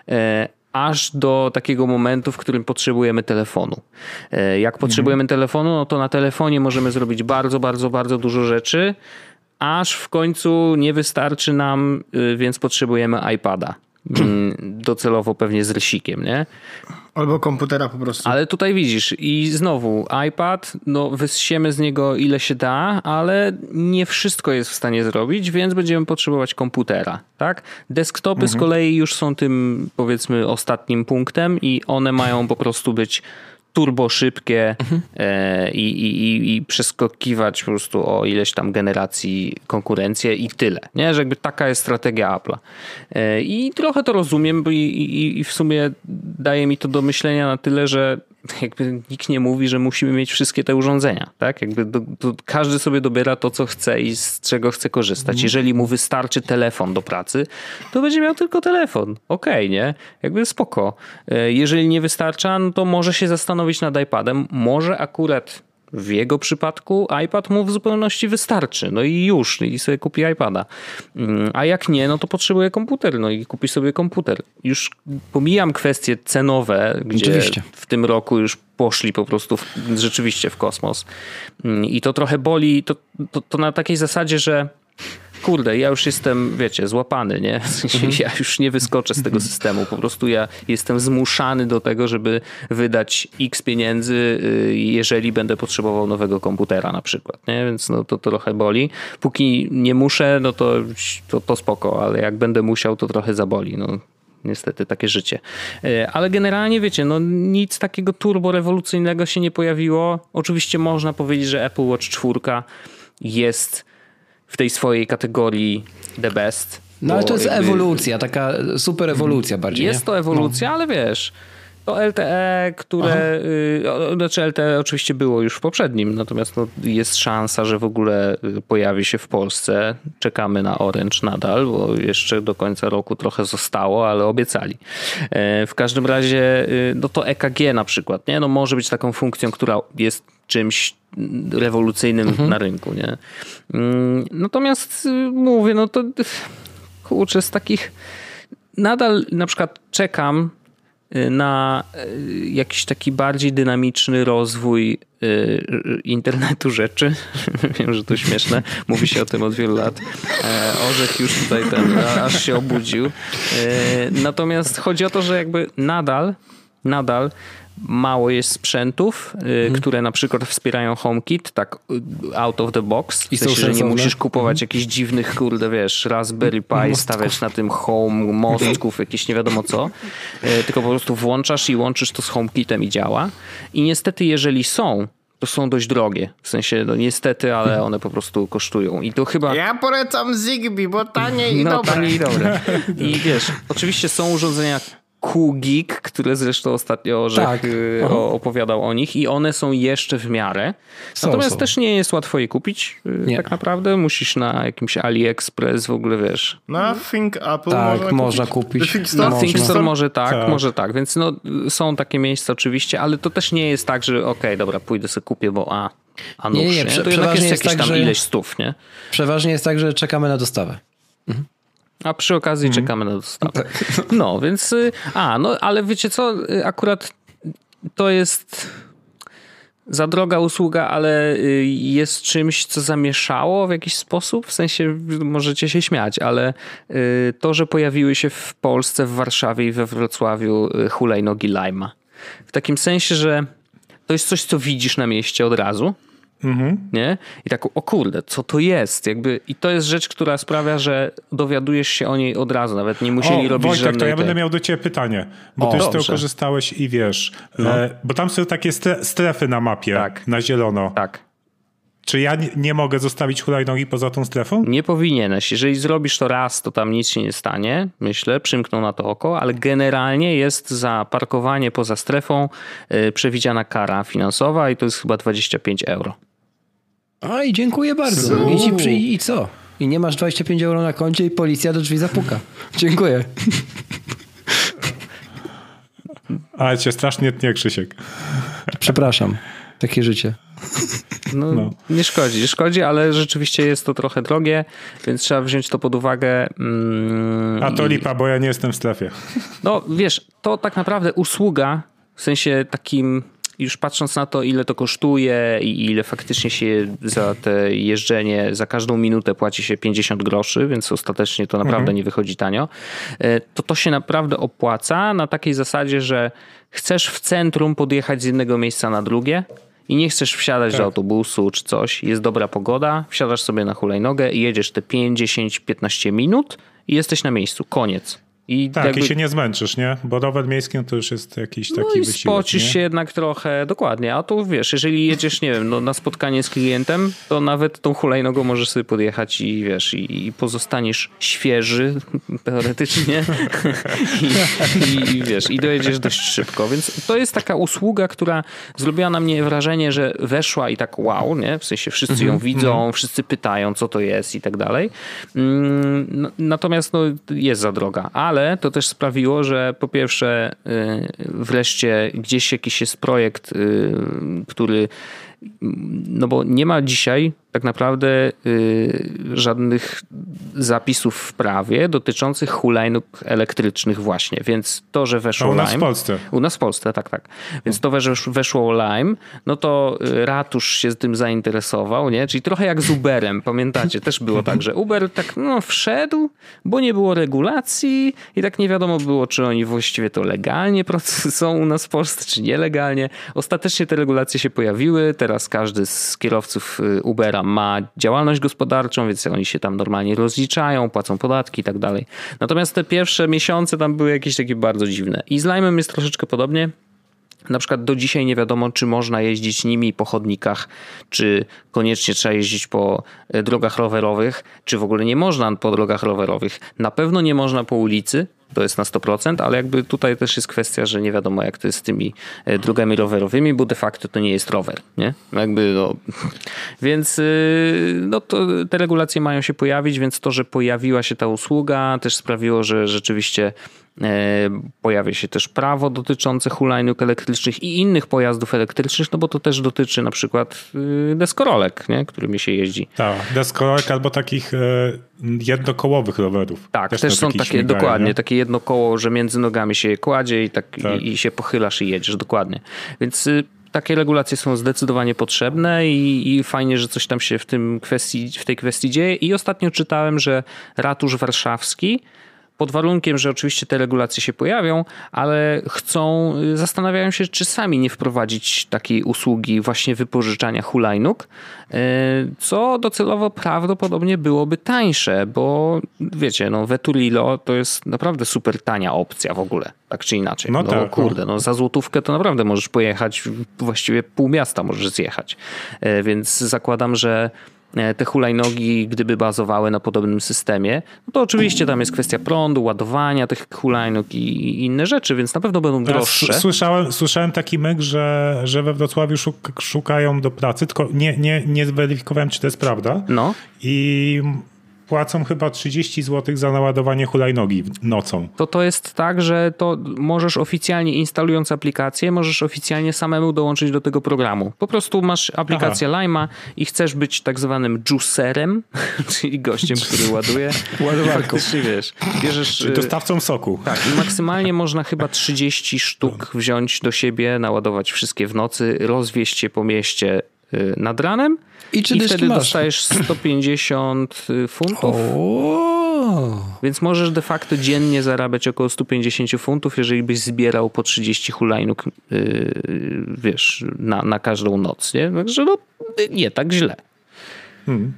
e, aż do takiego momentu, w którym potrzebujemy telefonu. E, jak potrzebujemy mhm. telefonu, no to na telefonie możemy zrobić bardzo, bardzo, bardzo dużo rzeczy, aż w końcu nie wystarczy nam, y, więc potrzebujemy iPada. Mm, docelowo pewnie z rysikiem, nie? Albo komputera po prostu. Ale tutaj widzisz i znowu iPad, no wysiemy z niego ile się da, ale nie wszystko jest w stanie zrobić, więc będziemy potrzebować komputera, tak? Desktopy mhm. z kolei już są tym powiedzmy ostatnim punktem i one mają po prostu być turbo szybkie mhm. e, i, i, i przeskakiwać po prostu o ileś tam generacji konkurencję i tyle. Nie? Że jakby taka jest strategia Apple'a. E, I trochę to rozumiem bo i, i, i w sumie daje mi to do myślenia na tyle, że jakby nikt nie mówi, że musimy mieć wszystkie te urządzenia, tak? Jakby do, do, każdy sobie dobiera to, co chce i z czego chce korzystać. Mhm. Jeżeli mu wystarczy telefon do pracy, to będzie miał tylko telefon. Okej, okay, nie? Jakby spoko. E, jeżeli nie wystarcza, no to może się zastanowić nad iPadem. Może akurat w jego przypadku iPad mu w zupełności wystarczy. No i już, i sobie kupi iPada. Mm, a jak nie, no to potrzebuje komputer, no i kupi sobie komputer. Już pomijam kwestie cenowe, gdzie Oczywiście. w tym roku już poszli po prostu w, rzeczywiście w kosmos. Mm, I to trochę boli, to, to, to na takiej zasadzie, że kurde, ja już jestem, wiecie, złapany, nie? Mhm. ja już nie wyskoczę z tego systemu. Po prostu ja jestem zmuszany do tego, żeby wydać x pieniędzy, y, jeżeli będę potrzebował nowego komputera na przykład, nie? Więc no, to, to trochę boli. Póki nie muszę, no to, to, to spoko, ale jak będę musiał, to trochę zaboli. No, niestety takie życie. Y, ale generalnie wiecie, no nic takiego turbo rewolucyjnego się nie pojawiło. Oczywiście można powiedzieć, że Apple Watch 4 jest w tej swojej kategorii the best. No ale to jest jakby... ewolucja, taka super ewolucja bardziej. Jest nie? to ewolucja, no. ale wiesz, to LTE, które. Y, znaczy, LTE oczywiście było już w poprzednim, natomiast no, jest szansa, że w ogóle y, pojawi się w Polsce. Czekamy na Orange nadal, bo jeszcze do końca roku trochę zostało, ale obiecali. E, w każdym razie, y, no to EKG na przykład, nie? No może być taką funkcją, która jest czymś rewolucyjnym mhm. na rynku, nie? Mm, natomiast mówię, no to kurczę, z takich nadal na przykład czekam na y, jakiś taki bardziej dynamiczny rozwój y, internetu rzeczy. Wiem, że to śmieszne. Mówi się o tym od wielu lat. E, Orzech już tutaj ten, aż się obudził. E, natomiast chodzi o to, że jakby nadal, nadal mało jest sprzętów, mhm. które na przykład wspierają HomeKit, tak y, out of the box. I w sensie, że nie musisz kupować mhm. jakichś dziwnych, kurde, wiesz, Raspberry Pi, mostków. stawiać na tym home, mostków, jakieś nie wiadomo co, y, tylko po prostu włączasz i łączysz to z HomeKitem i działa. I niestety, jeżeli są, to są dość drogie. W sensie, no niestety, ale one po prostu kosztują. I to chyba... Ja polecam Zigbee, bo tanie i no, dobre. tanie i dobre. I wiesz, oczywiście są urządzenia Kugik, które zresztą ostatnio Orzech tak. Y, opowiadał o nich i one są jeszcze w miarę. Są, Natomiast są. też nie jest łatwo je kupić y, nie. tak naprawdę. Musisz na jakimś AliExpress w ogóle, wiesz. Na Think Apple tak, można, można kupić. kupić. Think? Na Think Store może tak, tak, może tak. Więc no, są takie miejsca oczywiście, ale to też nie jest tak, że okej, okay, dobra, pójdę sobie kupię, bo a, a nóż, nie, nie, nie. Prze- to jednak jest, jest jakieś tak, tam ileś stów, nie? Przeważnie jest tak, że czekamy na dostawę. Mhm. A przy okazji mm. czekamy na dostawę. Tak. No, więc. Y, a, no ale wiecie co? Y, akurat to jest za droga usługa, ale y, jest czymś, co zamieszało w jakiś sposób. W sensie możecie się śmiać, ale to, że pojawiły się w Polsce, w Warszawie i we Wrocławiu hulajnogi Lima. W takim sensie, że to jest coś, co widzisz na mieście od razu Mhm. Nie? I tak, o kurde, co to jest? Jakby, I to jest rzecz, która sprawia, że dowiadujesz się o niej od razu, nawet nie musieli o, robić Wojtek, żadnej... to ja będę miał do ciebie pytanie, bo o, ty z tego korzystałeś i wiesz, no. e, bo tam są takie strefy na mapie, tak. na zielono. Tak. Czy ja nie mogę zostawić hulajnogi poza tą strefą? Nie powinieneś. Jeżeli zrobisz to raz, to tam nic się nie stanie, myślę, przymkną na to oko, ale generalnie jest za parkowanie poza strefą yy, przewidziana kara finansowa i to jest chyba 25 euro. Oj, dziękuję bardzo. I, przy, I co? I nie masz 25 euro na koncie i policja do drzwi zapuka. Dziękuję. Ale cię strasznie tnie, Krzysiek. Przepraszam. Takie życie. No, no, Nie szkodzi, nie szkodzi, ale rzeczywiście jest to trochę drogie, więc trzeba wziąć to pod uwagę. Mm, A to lipa, bo ja nie jestem w strefie. No wiesz, to tak naprawdę usługa, w sensie takim już patrząc na to, ile to kosztuje i ile faktycznie się za te jeżdżenie, za każdą minutę płaci się 50 groszy, więc ostatecznie to naprawdę mhm. nie wychodzi tanio, e, to to się naprawdę opłaca na takiej zasadzie, że chcesz w centrum podjechać z jednego miejsca na drugie, i nie chcesz wsiadać tak. do autobusu czy coś, jest dobra pogoda, wsiadasz sobie na hulajnogę i jedziesz te 5, 10, 15 minut i jesteś na miejscu. Koniec. I tak, jakby... i się nie zmęczysz, nie? Bo rower miejski no to już jest jakiś taki no i wysiłek. spocisz nie? się jednak trochę, dokładnie. A tu wiesz, jeżeli jedziesz, nie wiem, no, na spotkanie z klientem, to nawet tą hulajnogą możesz sobie podjechać i wiesz, i, i pozostaniesz świeży, teoretycznie. I, I, wiesz, i dojedziesz dość szybko. Więc to jest taka usługa, która zrobiła na mnie wrażenie, że weszła i tak wow, nie? W sensie wszyscy ją mhm, widzą, mhm. wszyscy pytają, co to jest i tak dalej. Mm, no, natomiast no, jest za droga. Ale ale to też sprawiło, że po pierwsze y, wreszcie gdzieś jakiś jest projekt, y, który no bo nie ma dzisiaj tak naprawdę y, żadnych zapisów w prawie dotyczących hulajnóg elektrycznych właśnie, więc to, że weszło u nas Lime, w Polsce. U nas w Polsce, tak, tak. Więc to, że weszło Lime, no to y, ratusz się z tym zainteresował, nie? Czyli trochę jak z Uberem, pamiętacie? Też było tak, że Uber tak no, wszedł, bo nie było regulacji i tak nie wiadomo było, czy oni właściwie to legalnie są u nas w Polsce, czy nielegalnie. Ostatecznie te regulacje się pojawiły, teraz każdy z kierowców y, Ubera ma działalność gospodarczą, więc oni się tam normalnie rozliczają, płacą podatki i tak dalej. Natomiast te pierwsze miesiące tam były jakieś takie bardzo dziwne. I z Lime'em jest troszeczkę podobnie. Na przykład do dzisiaj nie wiadomo, czy można jeździć nimi po chodnikach, czy koniecznie trzeba jeździć po e, drogach rowerowych, czy w ogóle nie można po drogach rowerowych. Na pewno nie można po ulicy, to jest na 100%, ale jakby tutaj też jest kwestia, że nie wiadomo jak to jest z tymi e, drogami rowerowymi, bo de facto to nie jest rower, nie? Jakby no, więc y, no to te regulacje mają się pojawić, więc to, że pojawiła się ta usługa też sprawiło, że rzeczywiście E, pojawia się też prawo dotyczące hulajnóg elektrycznych i innych pojazdów elektrycznych, no bo to też dotyczy na przykład y, deskorolek, nie? którymi się jeździ. Tak, deskorolek albo takich e, jednokołowych rowerów. Tak, też, też są takie, śmigają, dokładnie, nie? takie jedno koło, że między nogami się je kładzie i, tak, tak. I, i się pochylasz i jedziesz, dokładnie. Więc y, takie regulacje są zdecydowanie potrzebne i, i, fajnie, że coś tam się w, tym kwestii, w tej kwestii dzieje. I ostatnio czytałem, że ratusz warszawski pod warunkiem, że oczywiście te regulacje się pojawią, ale chcą, y, zastanawiają się, czy sami nie wprowadzić takiej usługi właśnie wypożyczania hulajnóg, y, co docelowo prawdopodobnie byłoby tańsze, bo wiecie, no Veturilo to jest naprawdę super tania opcja w ogóle, tak czy inaczej. No, no tak, kurde, no. no za złotówkę to naprawdę możesz pojechać, właściwie pół miasta możesz zjechać, y, więc zakładam, że te hulajnogi, gdyby bazowały na podobnym systemie, no to oczywiście tam jest kwestia prądu, ładowania tych hulajnóg i inne rzeczy, więc na pewno będą droższe. Słyszałem, słyszałem taki myk, że, że we Wrocławiu szukają do pracy, tylko nie, nie, nie zweryfikowałem, czy to jest prawda. No. I płacą chyba 30 zł za naładowanie hulajnogi nocą. To to jest tak, że to możesz oficjalnie instalując aplikację, możesz oficjalnie samemu dołączyć do tego programu. Po prostu masz aplikację Lima i chcesz być tak zwanym juicerem, czyli gościem, który ładuje. Ładowarką. wiesz, bierzesz... Czyli dostawcą soku. Tak, i maksymalnie można chyba 30 sztuk wziąć do siebie, naładować wszystkie w nocy, rozwieźć je po mieście y, nad ranem i, czy I wtedy masz? dostajesz 150 y, funtów. O. Więc możesz de facto dziennie zarabiać około 150 funtów, jeżeli byś zbierał po 30 hulajnóg, yy, wiesz, na, na każdą noc, nie? Także no, nie tak źle. Hmm.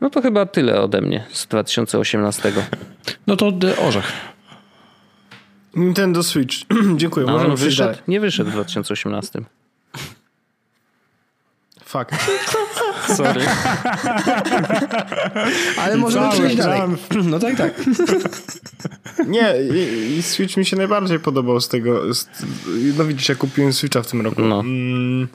No to chyba tyle ode mnie z 2018. No to orzech. Nintendo Switch. Dziękuję. No, on wyszedł, nie wyszedł w 2018. Fakt. Sorry. Ale możemy przejść dalej. No tak, tak. Nie, i, i, Switch mi się najbardziej podobał z tego. Z, no widzisz, ja kupiłem Switcha w tym roku. No. Mm,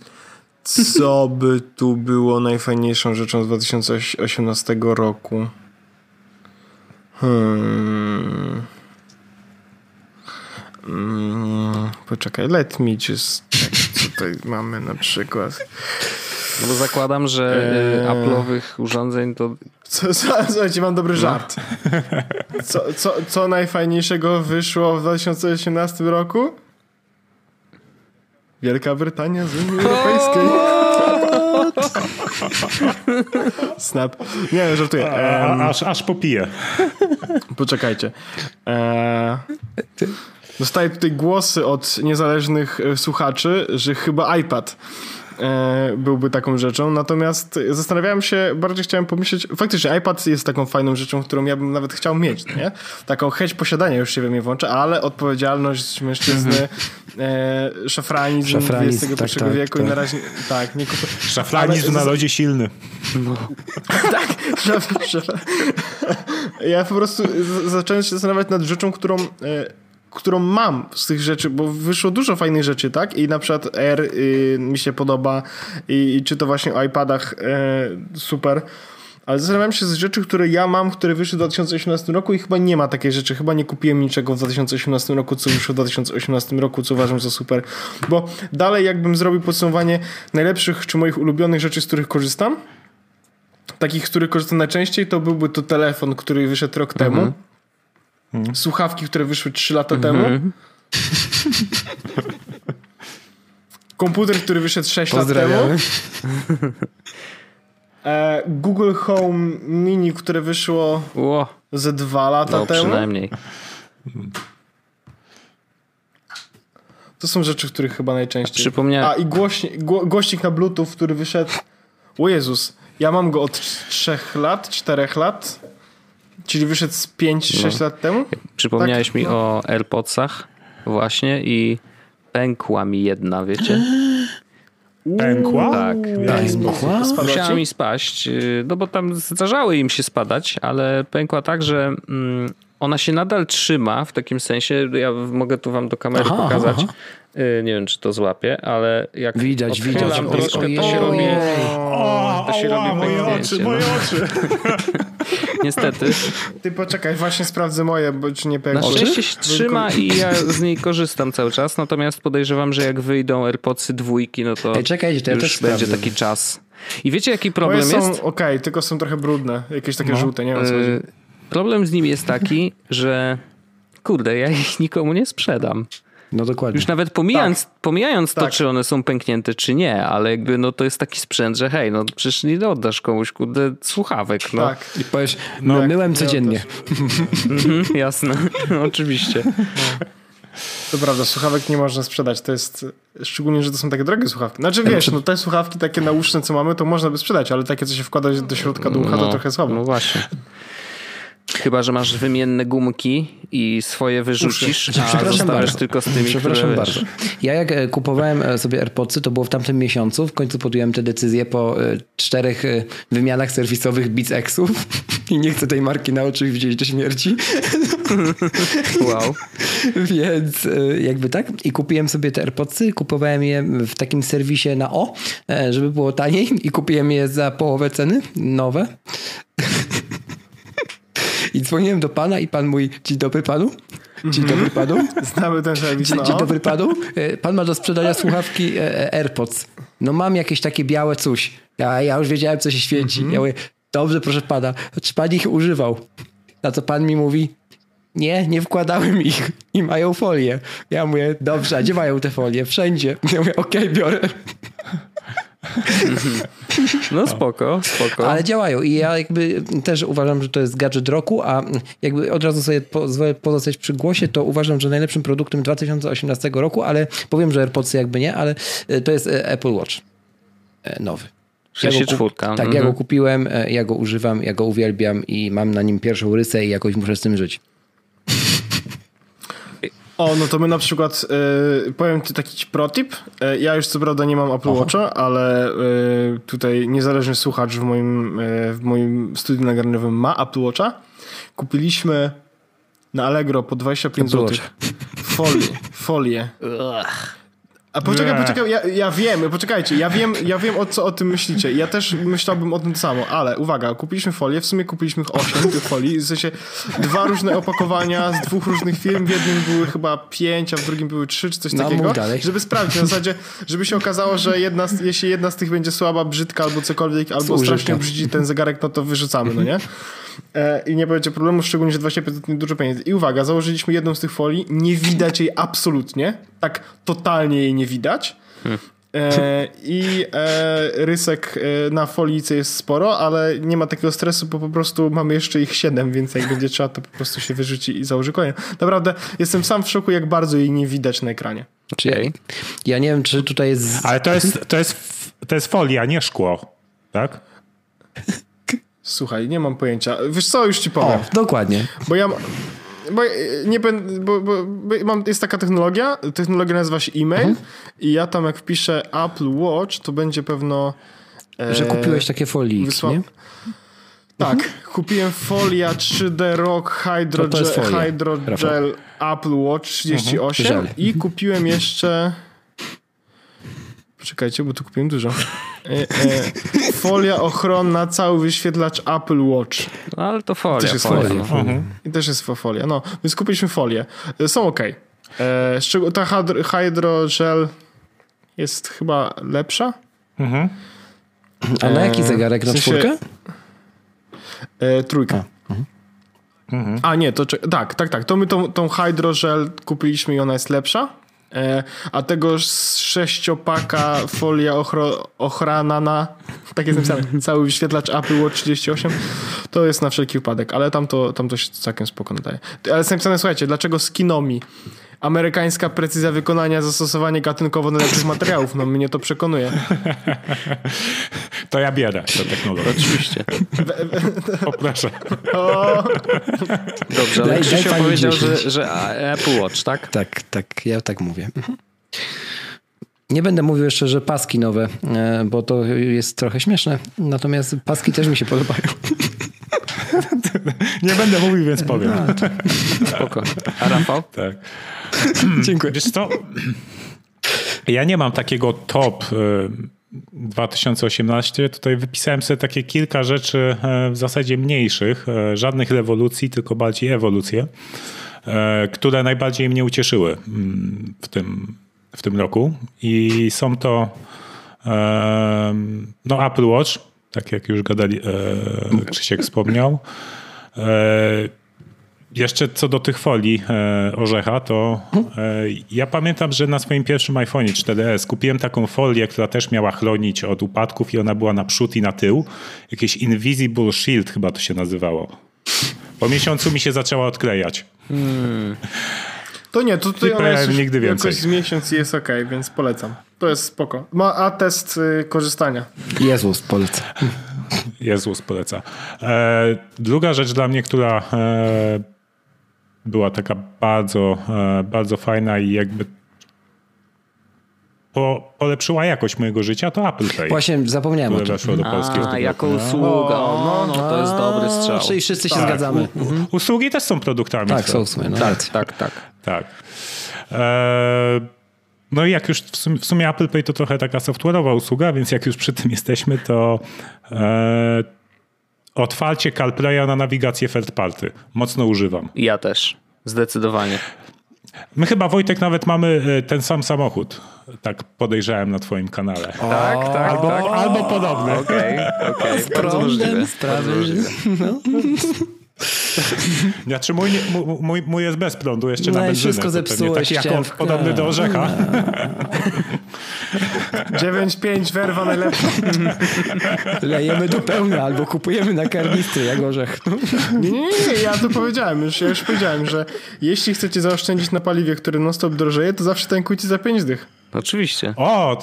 co by tu było najfajniejszą rzeczą z 2018 roku? Hmm. Mm, poczekaj, let me just tutaj mamy na przykład. No bo zakładam, że eee... Apple'owych urządzeń to... Co, co, słuchajcie, mam dobry no. żart. Co, co, co najfajniejszego wyszło w 2018 roku? Wielka Brytania z Unii Europejskiej. Snap. Nie, żartuję. Um, aż, aż popiję. Poczekajcie. Eee, dostaję tutaj głosy od niezależnych e, słuchaczy, że chyba iPad byłby taką rzeczą. Natomiast zastanawiałem się, bardziej chciałem pomyśleć, faktycznie iPad jest taką fajną rzeczą, którą ja bym nawet chciał mieć, no nie? Taką chęć posiadania już się we mnie włącza, ale odpowiedzialność mężczyzny, e, szafranizm, szafranizm XXI tak, tak, wieku tak. i na razie tak, nie kupuję. Szafranizm na lodzie silny. No. tak, szaf, szaf. Ja po prostu zacząłem się zastanawiać nad rzeczą, którą e, którą mam z tych rzeczy, bo wyszło dużo fajnych rzeczy, tak? I na przykład R y, mi się podoba i, i, czy to właśnie o iPadach y, super. Ale zastanawiam się z rzeczy, które ja mam, które wyszły w 2018 roku i chyba nie ma takiej rzeczy. Chyba nie kupiłem niczego w 2018 roku, co wyszło w 2018 roku, co uważam za super. Bo dalej jakbym zrobił podsumowanie najlepszych czy moich ulubionych rzeczy, z których korzystam, takich, z których korzystam najczęściej, to byłby to telefon, który wyszedł rok mhm. temu Hmm. Słuchawki, które wyszły 3 lata temu. Mhm. Komputer, który wyszedł 6 lat temu. E, Google Home Mini, które wyszło Ło. ze 2 lata no, temu. przynajmniej. To są rzeczy, których chyba najczęściej. Przypomniałem. A i głośnik, głośnik na Bluetooth, który wyszedł. O Jezus, ja mam go od 3 lat, 4 lat. Czyli wyszedł z 5-6 no. lat temu? Przypomniałeś tak? mi no. o AirPodsach właśnie i pękła mi jedna, wiecie? Pękła? Tak. Pękła? Musiała mi spaść, y, no bo tam zdarzały im się spadać, ale pękła tak, że mm, ona się nadal trzyma w takim sensie, ja mogę tu wam do kamery aha, pokazać, aha. Y, nie wiem, czy to złapie, ale jak widać, widać. troszkę, to się robi o, to się o, robi moje oczy, no. moje oczy. Niestety. Ty poczekaj, właśnie sprawdzę moje, bo czy nie pękło. Na szczęście się trzyma i ja z niej korzystam cały czas, natomiast podejrzewam, że jak wyjdą AirPodsy dwójki, no to Ej, czekajcie, to ja już będzie sprawdzę. taki czas. I wiecie, jaki problem Moje jest? są okej, okay, tylko są trochę brudne, jakieś takie no. żółte, nie wiem co y Problem z nimi jest taki, że kurde, ja ich nikomu nie sprzedam. No dokładnie. Już nawet pomijając, tak. pomijając tak. to, czy one są pęknięte, czy nie, ale jakby no to jest taki sprzęt, że hej, no przecież nie oddasz komuś kurde słuchawek. No. Tak. I powiesz, no, tak, myłem codziennie. mhm, jasne, no, oczywiście. No. To prawda, słuchawek nie można sprzedać. To jest, szczególnie, że to są takie drogie słuchawki. Znaczy wiesz, no te słuchawki takie nauszne, co mamy, to można by sprzedać, ale takie, co się wkłada do środka do ucha, no, to trochę słabo. No właśnie. Chyba, że masz wymienne gumki i swoje wyrzucisz, a Przepraszam bardzo. tylko z tymi, Przepraszam które, bardzo. Ja jak e, kupowałem e, sobie AirPodsy, to było w tamtym miesiącu. W końcu podjąłem tę decyzję po e, czterech wymianach serwisowych Beats Exów. I nie chcę tej marki na oczy widzieć do śmierci. Wow. Więc jakby tak. I kupiłem sobie te AirPodsy. Kupowałem je w takim serwisie na O, żeby było taniej. I kupiłem je za połowę ceny, nowe. I dzwoniłem do pana i pan mówi, dzień dobry panu. Dzień dobry mhm. panu. Znamy ten serwis. Dzień, dzień dobry panu. E, pan ma do sprzedania słuchawki e, e, AirPods. No mam jakieś takie białe coś. Ja, ja już wiedziałem, co się świeci. Mhm. Ja mówię, dobrze, proszę pana. Czy pan ich używał? Na co pan mi mówi, nie, nie wkładałem ich i mają folię. Ja mówię, dobrze, a gdzie mają te folie? Wszędzie. Ja mówię, okej, okay, biorę. No spoko, spoko. Ale działają i ja jakby też uważam, że to jest gadżet roku, a jakby od razu sobie pozwolę pozostać przy głosie, to uważam, że najlepszym produktem 2018 roku, ale powiem, że AirPodsy jakby nie, ale e, to jest e, Apple Watch e, nowy. 64. Ja tak, mhm. ja go kupiłem, e, ja go używam, ja go uwielbiam i mam na nim pierwszą rysę i jakoś muszę z tym żyć. O, no to my na przykład, y, powiem ci taki protip. Y, ja już co prawda nie mam Apple Watcha, ale y, tutaj niezależny słuchacz w moim, w moim studiu nagraniowym ma Apple Watcha. Kupiliśmy na Allegro po 25 zł folię. folię. A poczekaj, poczekaj, ja, ja wiem, poczekajcie, ja wiem, ja wiem o co o tym myślicie. Ja też myślałbym o tym samo, ale uwaga, kupiliśmy folię, w sumie kupiliśmy 8 tych folii, w sensie dwa różne opakowania z dwóch różnych firm, w jednym były chyba 5, a w drugim były 3 czy coś no, takiego, żeby sprawdzić, w zasadzie, żeby się okazało, że jedna z, jeśli jedna z tych będzie słaba, brzydka albo cokolwiek, albo strasznie brzydzi ten zegarek, no to wyrzucamy, no nie? E, I nie będzie problemu, szczególnie, że 25 to dużo pieniędzy. I uwaga, założyliśmy jedną z tych folii, nie widać jej absolutnie, tak totalnie jej nie widać. Hmm. E, I e, rysek e, na folice jest sporo, ale nie ma takiego stresu, bo po prostu mamy jeszcze ich 7, więc jak będzie trzeba, to po prostu się wyrzuci i założy kolejną. Naprawdę jestem sam w szoku, jak bardzo jej nie widać na ekranie. Okay. Ja nie wiem, czy tutaj jest. Ale to jest, to jest, to jest folia, nie szkło, tak? Słuchaj, nie mam pojęcia. Wiesz co, już ci powiem. O, dokładnie. Bo ja bo nie będę, bo, bo, bo, mam, jest taka technologia, technologia nazywa się e-mail mhm. i ja tam jak wpiszę Apple Watch, to będzie pewno... E, Że kupiłeś takie folie, wysła... nie? Tak, mhm. kupiłem folia 3D Rock Hydrogel, Hydrogel Apple Watch 38 mhm. i kupiłem jeszcze... Poczekajcie, bo tu kupiłem dużo. E, e, folia ochronna, cały wyświetlacz Apple Watch. No, ale to folia. Też jest folia. folia. No. Mhm. I też jest folia. No, więc kupiliśmy folię. E, są ok. E, ta hydrogel jest chyba lepsza. Mhm. A na jaki zegarek? Na w sensie, czwórkę? E, trójka. A. Mhm. A nie, to tak, tak, tak. To my tą, tą hydrogel kupiliśmy i ona jest lepsza. E, a tego sześciopaka folia ochro, ochrana tak jest napisane, cały wyświetlacz Apple Watch 38, to jest na wszelki wypadek, ale tam to, tam to się całkiem spoko nadaje. Ale jest napisane, słuchajcie, dlaczego skinomi? Amerykańska precyzja wykonania, zastosowanie gatunkowo najlepszych materiałów, no mnie to przekonuje. To ja bierę tę technologię. Oczywiście. Poproszę. O. Dobrze, ale Krzysiu powiedział, że, że Apple Watch, tak? Tak, tak, ja tak mówię. Nie będę mówił jeszcze, że paski nowe, e, bo to jest trochę śmieszne. Natomiast paski też mi się podobają. Nie będę mówił, więc powiem. No, Spoko. A Rafał? Tak. Dziękuję. Wiesz co? Ja nie mam takiego top 2018. E, Tutaj wypisałem sobie takie kilka rzeczy e, w zasadzie mniejszych, żadnych rewolucji, tylko bardziej ewolucje, które najbardziej mnie ucieszyły mm, w tym w tym roku i są to no Apple Watch, tak jak już gadali, e, Krzysiek wspomniał. E, jeszcze co do tych folii e, orzecha, to ja pamiętam, że na swoim pierwszym iPhone 4S kupiłem taką folię, która też miała chronić od upadków i ona była na przód i na tył. Jakieś Invisible Shield chyba to się nazywało. Po miesiącu mi się zaczęła odklejać. Hmm. To nie, to tutaj ona jest nigdy więcej. jakoś z miesiąc i jest ok, więc polecam. To jest spoko. Ma atest y, korzystania. Jezus poleca. Jezus poleca. E, druga rzecz dla mnie, która e, była taka bardzo, e, bardzo fajna i jakby po, polepszyła jakość mojego życia, to Apple Pay. Właśnie zapomniałem o tym. weszło do Polski. A, jako usługa. No, no, to jest dobry strzał. Czyli wszyscy tak, się zgadzamy. U, mhm. Usługi też są produktami. Tak, są w sumie. No. Tak, tak, tak. tak. E, no i jak już w sumie, w sumie, Apple Pay to trochę taka software'owa usługa, więc jak już przy tym jesteśmy, to e, otwarcie CarPlaya na nawigację third party. Mocno używam. Ja też. Zdecydowanie. My chyba, Wojtek, nawet mamy e, ten sam samochód. Tak podejrzałem na twoim kanale. O, tak, tak. Albo, tak. albo podobny. Okej, okay, okej. Okay. Bardzo możliwe. Bardzo możliwe. No. Znaczy mój, mój, mój jest bez prądu, jeszcze no na benzynę. wszystko zepsułeś. Taki jak podobny do orzecha. 9-5 werwa najlepsza. Lejemy do pełna albo kupujemy na karnistry jak orzech. Nie, nie, nie, ja to powiedziałem już, ja już powiedziałem, że jeśli chcecie zaoszczędzić na paliwie, które non stop drożeje, to zawsze tankujcie za 5 dych. Oczywiście. O,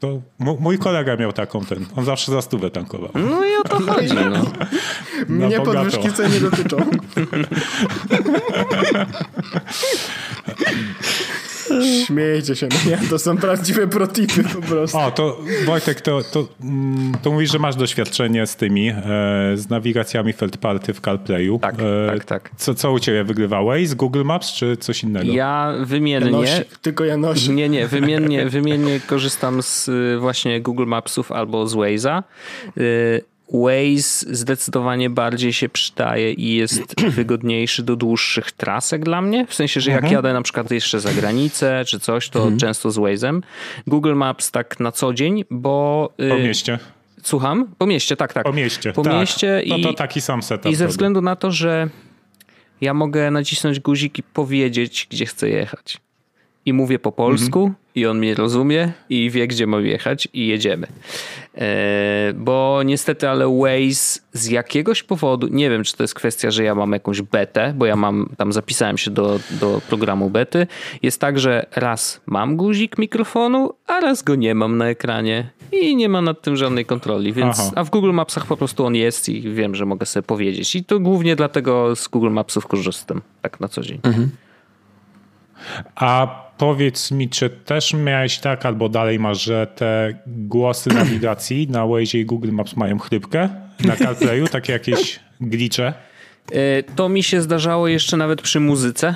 to, mój kolega miał taką ten. On zawsze za stówę tankował. No i o to chodzi. No. Mnie podwyżki cen nie dotyczą. Śmiejcie się, no nie, to są prawdziwe protipy po prostu. O, to Wojtek, to, to, mm, to mówisz, że masz doświadczenie z tymi, e, z nawigacjami third party w CarPlayu. Tak, e, tak, tak. Co, co u ciebie wygrywałeś? Z Google Maps czy coś innego? Ja wymiennie... Janosik, tylko Janosik. Nie, nie, wymiennie, wymiennie korzystam z y, właśnie Google Mapsów albo z Waze'a. Y, Waze zdecydowanie bardziej się przydaje i jest wygodniejszy do dłuższych trasek dla mnie. W sensie, że jak mhm. jadę na przykład jeszcze za granicę czy coś, to mhm. często z Waze'em. Google Maps tak na co dzień, bo... Y, po mieście. Słucham? Po mieście, tak, tak. Po mieście, po tak. mieście i, to, to taki sam setup. I ze względu na to, że ja mogę nacisnąć guzik i powiedzieć, gdzie chcę jechać i mówię po polsku mhm. i on mnie rozumie i wie, gdzie mam jechać i jedziemy. E, bo niestety, ale Waze z jakiegoś powodu, nie wiem, czy to jest kwestia, że ja mam jakąś betę, bo ja mam, tam zapisałem się do, do programu bety, jest tak, że raz mam guzik mikrofonu, a raz go nie mam na ekranie i nie ma nad tym żadnej kontroli, więc, Aha. a w Google Mapsach po prostu on jest i wiem, że mogę sobie powiedzieć i to głównie dlatego z Google Mapsów korzystam, tak na co dzień. Mhm. A powiedz mi, czy też miałeś tak, albo dalej masz, że te głosy nawigacji na Waze i Google Maps mają chrypkę na CarPlayu, takie jakieś glicze? E, to mi się zdarzało jeszcze nawet przy muzyce.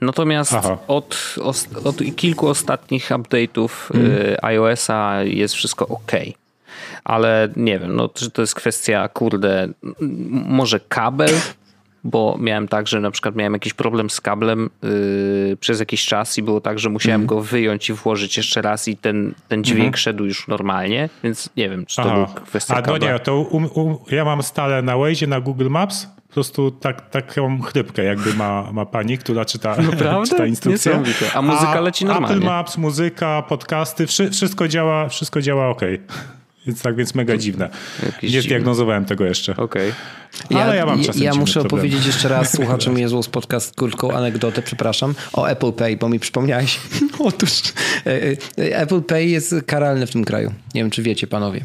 Natomiast od, od, kilku ostatnich update'ów mm. iOS-a jest wszystko ok. Ale nie wiem, no, czy to jest kwestia, kurde, może kabel bo miałem tak, że na przykład miałem jakiś problem z kablem yy, przez jakiś czas i było tak, że musiałem mm. go wyjąć i włożyć jeszcze raz i ten, ten dźwięk mm. szedł już normalnie, więc nie wiem, czy to była kwestia A no nie, to um, um, ja mam stale na Waze, na Google Maps, po prostu tak, taką chrypkę jakby ma, ma pani, która czyta, czyta instrukcję. A muzyka leci normalnie. Apple Maps, muzyka, podcasty, wszystko działa, wszystko działa ok. Więc tak, więc mega dziwne. Nie zdiagnozowałem tego jeszcze. Okej. Okay. Ale ja, ja mam czasem Ja muszę opowiedzieć jeszcze raz słuchaczom Jezus podcast krótką anegdotę, przepraszam, o Apple Pay, bo mi przypomniałeś. Otóż e, e, Apple Pay jest karalny w tym kraju. Nie wiem, czy wiecie panowie.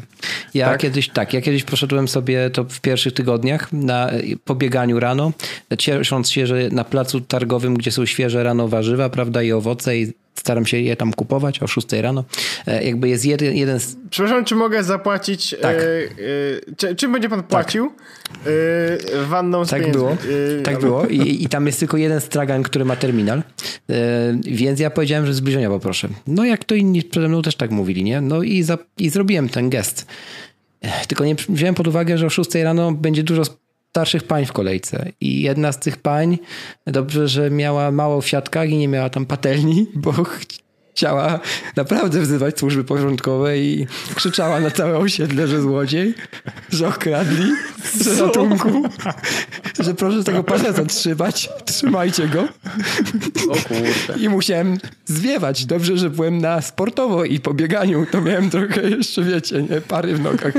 Ja tak? kiedyś, tak, ja kiedyś poszedłem sobie to w pierwszych tygodniach na pobieganiu rano, ciesząc się, że na placu targowym, gdzie są świeże rano warzywa, prawda, i owoce i staram się je tam kupować o 6 rano. E, jakby jest jeden, jeden z... Przepraszam, czy mogę zapłacić? Tak. E, e, czym będzie pan płacił? Tak. E, wanną z Tak było. E, tak było. I, I, tam jest tylko jeden stragan, który ma terminal. E, więc ja powiedziałem, że zbliżenia poproszę. No jak to inni przede mną też tak mówili, nie? No i, za, i zrobiłem ten gest. Tylko nie wziąłem pod uwagę, że o 6 rano będzie dużo starszych pań w kolejce. I jedna z tych pań, dobrze, że miała mało w siatkach i nie miała tam patelni, bo chciała naprawdę wzywać służby porządkowe i krzyczała na całe osiedle, że złodziej, że okradli, że ratunku, że proszę tego pana zatrzymać, trzymajcie go. O kurde. I musiałem zwiewać. Dobrze, że byłem na sportowo i po bieganiu, to miałem trochę jeszcze, wiecie, nie, pary w nogach.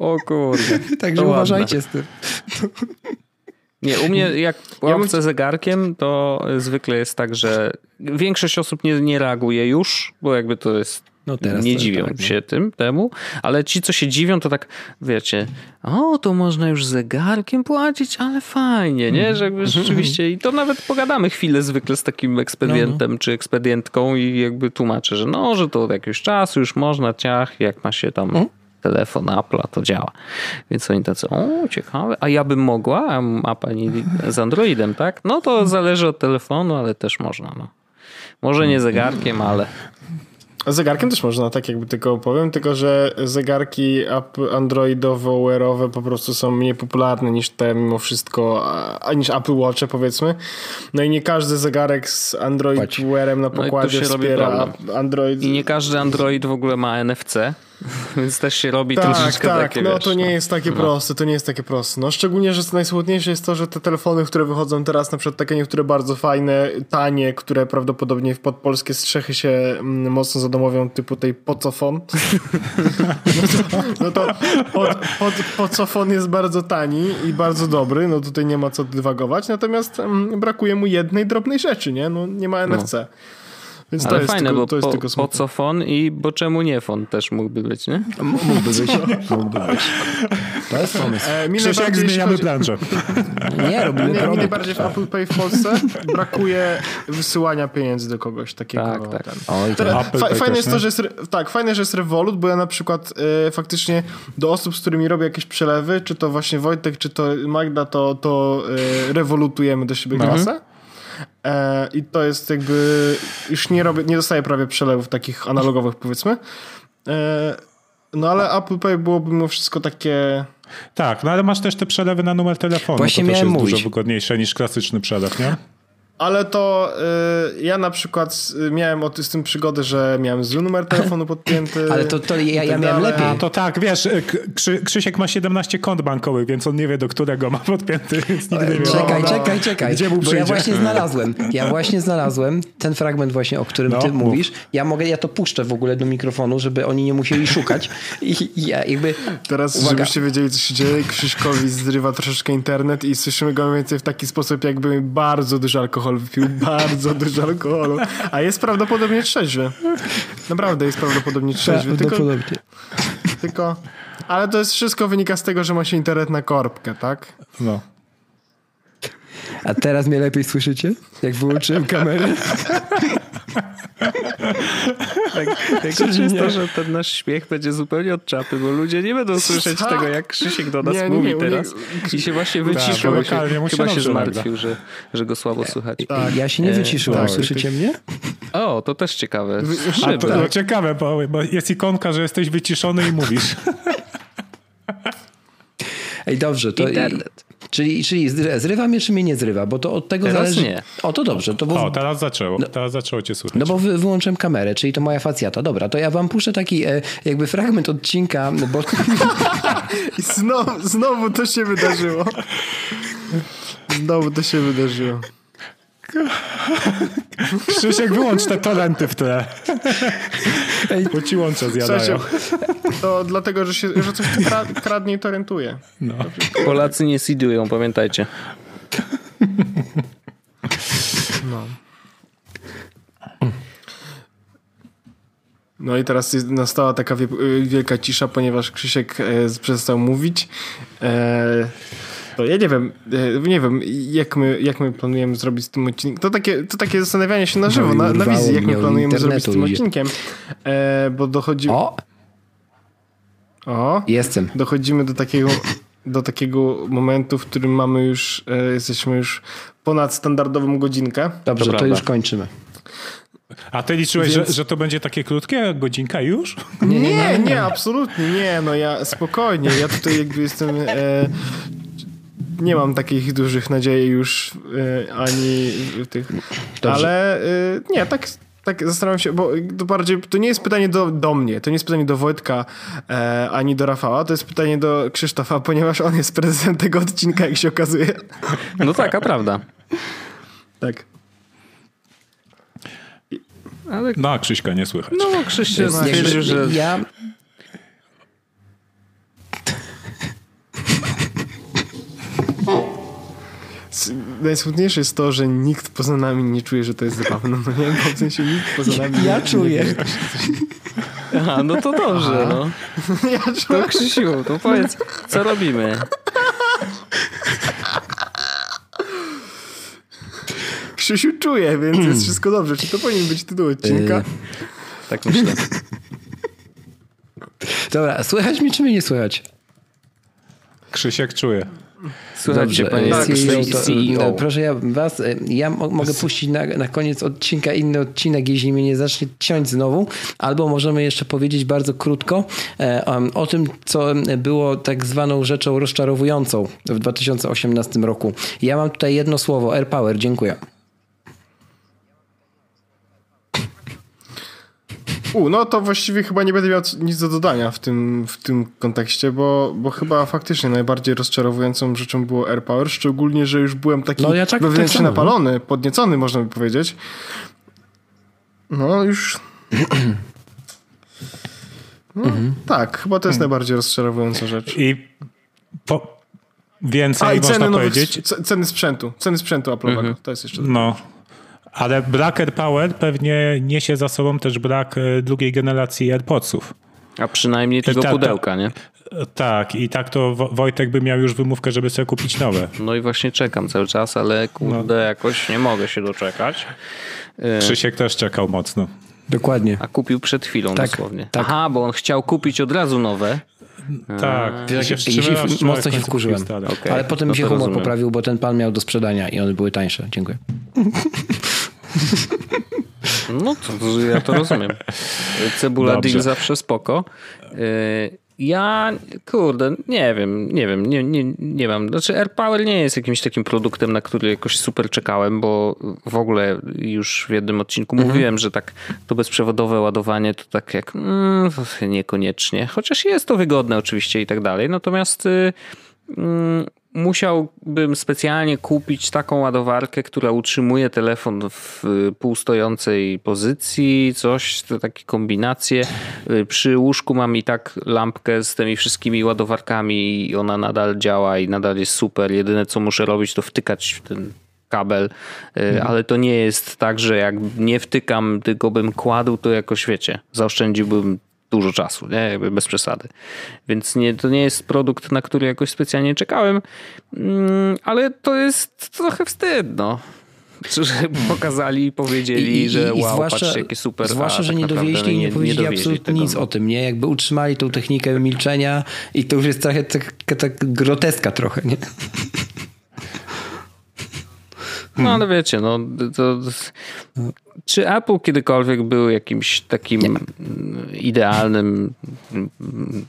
O kurde. Także uważajcie z tym. Nie, u mnie jak łapce ja zegarkiem, to zwykle jest tak, że większość osób nie, nie reaguje już, bo jakby to jest no nie dziwią tak, się tym temu, ale ci, co się dziwią, to tak, wiecie, o, to można już zegarkiem płacić, ale fajnie, nie? Że jakby rzeczywiście, i to nawet pogadamy chwilę zwykle z takim ekspedientem no, no. czy ekspedientką i jakby tłumaczę, że no, że to od jakiegoś czasu już można, ciach, jak ma się tam mhm telefon Apple'a to działa. Więc oni tacy, o ciekawe, a ja bym mogła, a pani z Androidem, tak? No to zależy od telefonu, ale też można. No. Może nie zegarkiem, ale Zegarkiem też można, tak jakby tylko powiem, tylko że zegarki androidowo-wearowe po prostu są mniej popularne niż te mimo wszystko, a, niż Apple Watche powiedzmy. No i nie każdy zegarek z Android Wearem na no pokładzie no wspiera Android. I nie każdy Android w ogóle ma NFC, Więc też się robi tak, troszeczkę tak, takie, no wiesz, to nie no. jest takie no. proste, to nie jest takie proste. No szczególnie, że najsmutniejsze jest to, że te telefony, które wychodzą teraz, na przykład takie niektóre bardzo fajne, tanie, które prawdopodobnie pod polskie strzechy się mm, mocno zadomowią, typu tej pocofon. no to, no pod, pod, pocofon jest bardzo tani i bardzo dobry, no tutaj nie ma co dywagować, natomiast mm, brakuje mu jednej drobnej rzeczy, nie? No nie ma NFC. No. Więc Ale to jest fajne, tylko, bo to jest po, tylko po co fon i bo czemu nie fon też mógłby być, nie? Mógłby być. mógłby być. To jest pomysł. E, mi Krzysiek, zmieniamy chodzi... Nie, robimy nie, Mi najbardziej w Apple Pay w Polsce brakuje wysyłania pieniędzy do kogoś takiego. Tak, tak. Oj, fa fajne jest to, że jest, tak, fajne, że jest Revolut, bo ja na przykład e, faktycznie do osób, z którymi robię jakieś przelewy, czy to właśnie Wojtek, czy to Magda, to, to e, rewolutujemy do siebie mhm. kasę. E, I to jest jakby, już nie robię, nie dostaję prawie przelewów takich analogowych powiedzmy. E, no ale Apple Pay byłoby mimo wszystko takie... Tak, no ale masz też te przelewy na numer telefonu. Właśnie to też jest mówić. dużo wygodniejsze niż klasyczny przelew, nie? Ale to y, ja na przykład miałem o, z tym przygodę, że miałem zły numer telefonu podpięty. Ale to, to ja, ja tak miałem lepiej. A to tak, wiesz, Krzy, Krzysiek ma 17 kont bankowych, więc on nie wie, do którego ma podpięty, więc nigdy nie Czekaj, czekaj, czekaj. Gdzie mu Bo ja właśnie znalazłem, ja właśnie znalazłem ten fragment właśnie, o którym no, ty mów. mówisz. Ja mogę, ja to puszczę w ogóle do mikrofonu, żeby oni nie musieli szukać. I, i ja jakby... Teraz, uwaga. żebyście wiedzieli, co się dzieje, Krzyśkowi zrywa troszeczkę internet i słyszymy go mniej więcej w taki sposób, jakby bardzo dużo alkoholu alkohol, wypił bardzo dużo alkoholu, a jest prawdopodobnie trzeźwy. Naprawdę jest prawdopodobnie trzeźwy. Prawdopodobnie. Tylko, tylko, ale to jest wszystko wynika z tego, że ma się internet na korbkę, tak? No. A teraz mnie lepiej słyszycie? Jak wyłączyłem kamerę? tak, najgorsze jest to, że ten nasz śmiech będzie zupełnie od czapy, bo ludzie nie będą słyszeć tego, jak Krzysiek do nas nie, mówi nie, teraz. Nie, I się właśnie tak, wyciszył. Tak, się, chyba się zmartwił, że, że go słabo słychać. Tak. Ja się nie e, wyciszyłem. Tak, Słyszycie mnie? O, to też ciekawe. A to, no, ciekawe, bo, bo jest ikonka, że jesteś wyciszony i mówisz. Ej, dobrze, to... Internet. Czyli, czyli zrywa mnie, czy mnie nie zrywa? Bo to od tego teraz zależy. nie. O, to dobrze. To bo... O, teraz zaczęło. No, teraz zaczęło cię słychać. No bo wy, wyłączyłem kamerę, czyli to moja facjata. Dobra, to ja wam puszczę taki e, jakby fragment odcinka, bo... I znowu, znowu to się wydarzyło. Znowu to się wydarzyło. Krzysiek, wyłącz te talenty w tle. Bo ci łącze zjadają. To dlatego, że, się, że coś kradnie i. No. Polacy nie seedują, pamiętajcie. No. No i teraz nastała taka wielka cisza, ponieważ Krzysiek e, przestał mówić. E, to ja nie wiem, e, nie wiem, jak my, jak my planujemy zrobić z tym odcinkiem. To takie, to takie zastanawianie się na żywo, na, na wizji, jak my planujemy zrobić z tym odcinkiem. E, bo dochodzi... O! O! Jestem. Dochodzimy do takiego, do takiego momentu, w którym mamy już, e, jesteśmy już ponad standardową godzinkę. Dobrze, to, to już kończymy. A ty liczyłeś, Więc... że, że to będzie takie krótkie, godzinka już? Nie, nie, nie, nie, absolutnie nie. No ja spokojnie, ja tutaj jakby jestem e, nie mam takich dużych nadziei już y, ani tych. Dobrze. Ale y, nie, tak, tak zastanawiam się, bo to bardziej to nie jest pytanie do, do mnie, to nie jest pytanie do Wojtka e, ani do Rafała, to jest pytanie do Krzysztofa, ponieważ on jest prezydentem tego odcinka, jak się okazuje. No taka prawda. Tak. Ale... No, Krzyśka nie słychać. No, Krzyś stwierdził, że... Ja najsmutniejsze jest to, że nikt poza nami nie czuje, że to jest zabawne. No nie, bo w sensie nikt poza nami Ja nie, czuję. Nie Aha, no to dobrze, Aha. no. Ja czuję. To Krzysiu, to powiedz, co robimy? Krzysiu czuje, więc jest wszystko dobrze. Czy to powinien być tytuł odcinka? Yy, tak myślę. Dobra, słychać mi, czy mnie nie słychać? Krzysiek czuje. Słuchajcie, panie tak, CEO. Proszę ja was, e, ja mogę puścić na, na koniec odcinka inny odcinek, jeśli mnie nie zacznie ciąć znowu, albo możemy jeszcze powiedzieć bardzo krótko e, o tym, co było tak zwaną rzeczą rozczarowującą w 2018 roku. Ja mam tutaj jedno słowo, AirPower, dziękuję. U, no to właściwie chyba nie będę miał nic do dodania w tym, w tym kontekście, bo, bo chyba faktycznie najbardziej rozczarowującą rzeczą było AirPower, szczególnie, że już byłem taki no, ja tak, wewnętrznie tak napalony, podniecony można by powiedzieć. No już... No, mhm. Tak, chyba to jest mhm. najbardziej rozczarowująca rzecz. I po... więcej A, i ceny można nowych, powiedzieć. Ceny sprzętu, ceny sprzętu Apple'owego, mhm. to jest jeszcze... No, Ale brak AirPower pewnie niesie za sobą też brak e, drugiej generacji AirPodsów. A przynajmniej tego ta, pudełka, nie? Tak, i tak to Wojtek by miał już wymówkę, żeby sobie kupić nowe. No i właśnie czekam cały czas, ale kurde, no. jakoś nie mogę się doczekać. Krzysiek też czekał mocno. Dokładnie. A kupił przed chwilą tak, dosłownie. Tak. Aha, bo on chciał kupić od razu nowe. Tak, ja się, mocno się wkurzyłem. Okay, ale potem no mi się humor rozumiem. poprawił, bo ten pan miał do sprzedania i one były tańsze. Dziękuję. No to, ja to rozumiem. Cebula Dobrze. deal zawsze spoko. Y, ja, kurde, nie wiem, nie wiem, nie, nie, nie mam. Znaczy AirPower nie jest jakimś takim produktem, na który jakoś super czekałem, bo w ogóle już w jednym odcinku mhm. mówiłem, że tak to bezprzewodowe ładowanie to tak jak mm, niekoniecznie. Chociaż jest to wygodne oczywiście i tak dalej. Natomiast y, mm, musiałbym specjalnie kupić taką ładowarkę, która utrzymuje telefon w półstojącej pozycji, coś, to takie kombinacje. Przy łóżku mam i tak lampkę z tymi wszystkimi ładowarkami i ona nadal działa i nadal jest super. Jedyne co muszę robić to wtykać w ten kabel, mhm. ale to nie jest tak, że jak nie wtykam, tylko bym kładł, to jakoś wiecie, zaoszczędziłbym dużo czasu, nie? Jakby bez przesady. Więc nie, to nie jest produkt, na który jakoś specjalnie czekałem, mm, ale to jest trochę wstyd, no. Że pokazali i powiedzieli, I, że wow, zwłaszcza, patrzcie, jakie super. Zwłaszcza, tak że nie dowieźli i nie, nie powiedzieli nie absolutnie tego, nic o tym, nie? Jakby utrzymali tą technikę milczenia i to już jest trochę tak, tak groteska trochę, nie? No ale wiecie, no to, czy Apple kiedykolwiek był jakimś takim idealnym,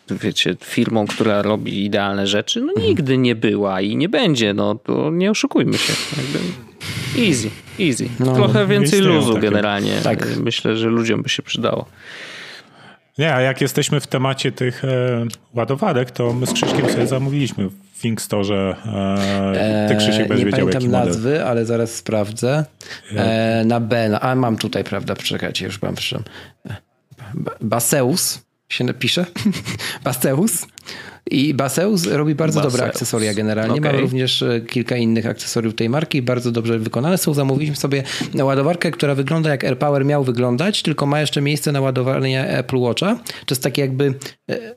wiecie, firmą, która robi idealne rzeczy? No nigdy nie była i nie będzie, no to nie oszukujmy się. Jakby easy, easy. No, Trochę więcej luzu takie. generalnie. Tak. Myślę, że ludziom by się przydało. Nie, a jak jesteśmy w temacie tych e, ładowarek, to my z Krzyśkiem sobie zamówiliśmy w Thinkstore. E, ty Krzysiek będziesz Nie wiedział, pamiętam nazwy, ale zaraz sprawdzę. E, na B, a mam tutaj, prawda, czekajcie, już mam przyszedłem. Baseus się napisze. Baseus. I Baseus robi bardzo Baseus. dobre akcesoria generalnie. Okay. Ma również e, kilka innych akcesoriów tej marki, bardzo dobrze wykonane są. Zamówiliśmy sobie ładowarkę, która wygląda jak AirPower miał wyglądać, tylko ma jeszcze miejsce na ładowanie Apple Watcha. To jest takie jakby e,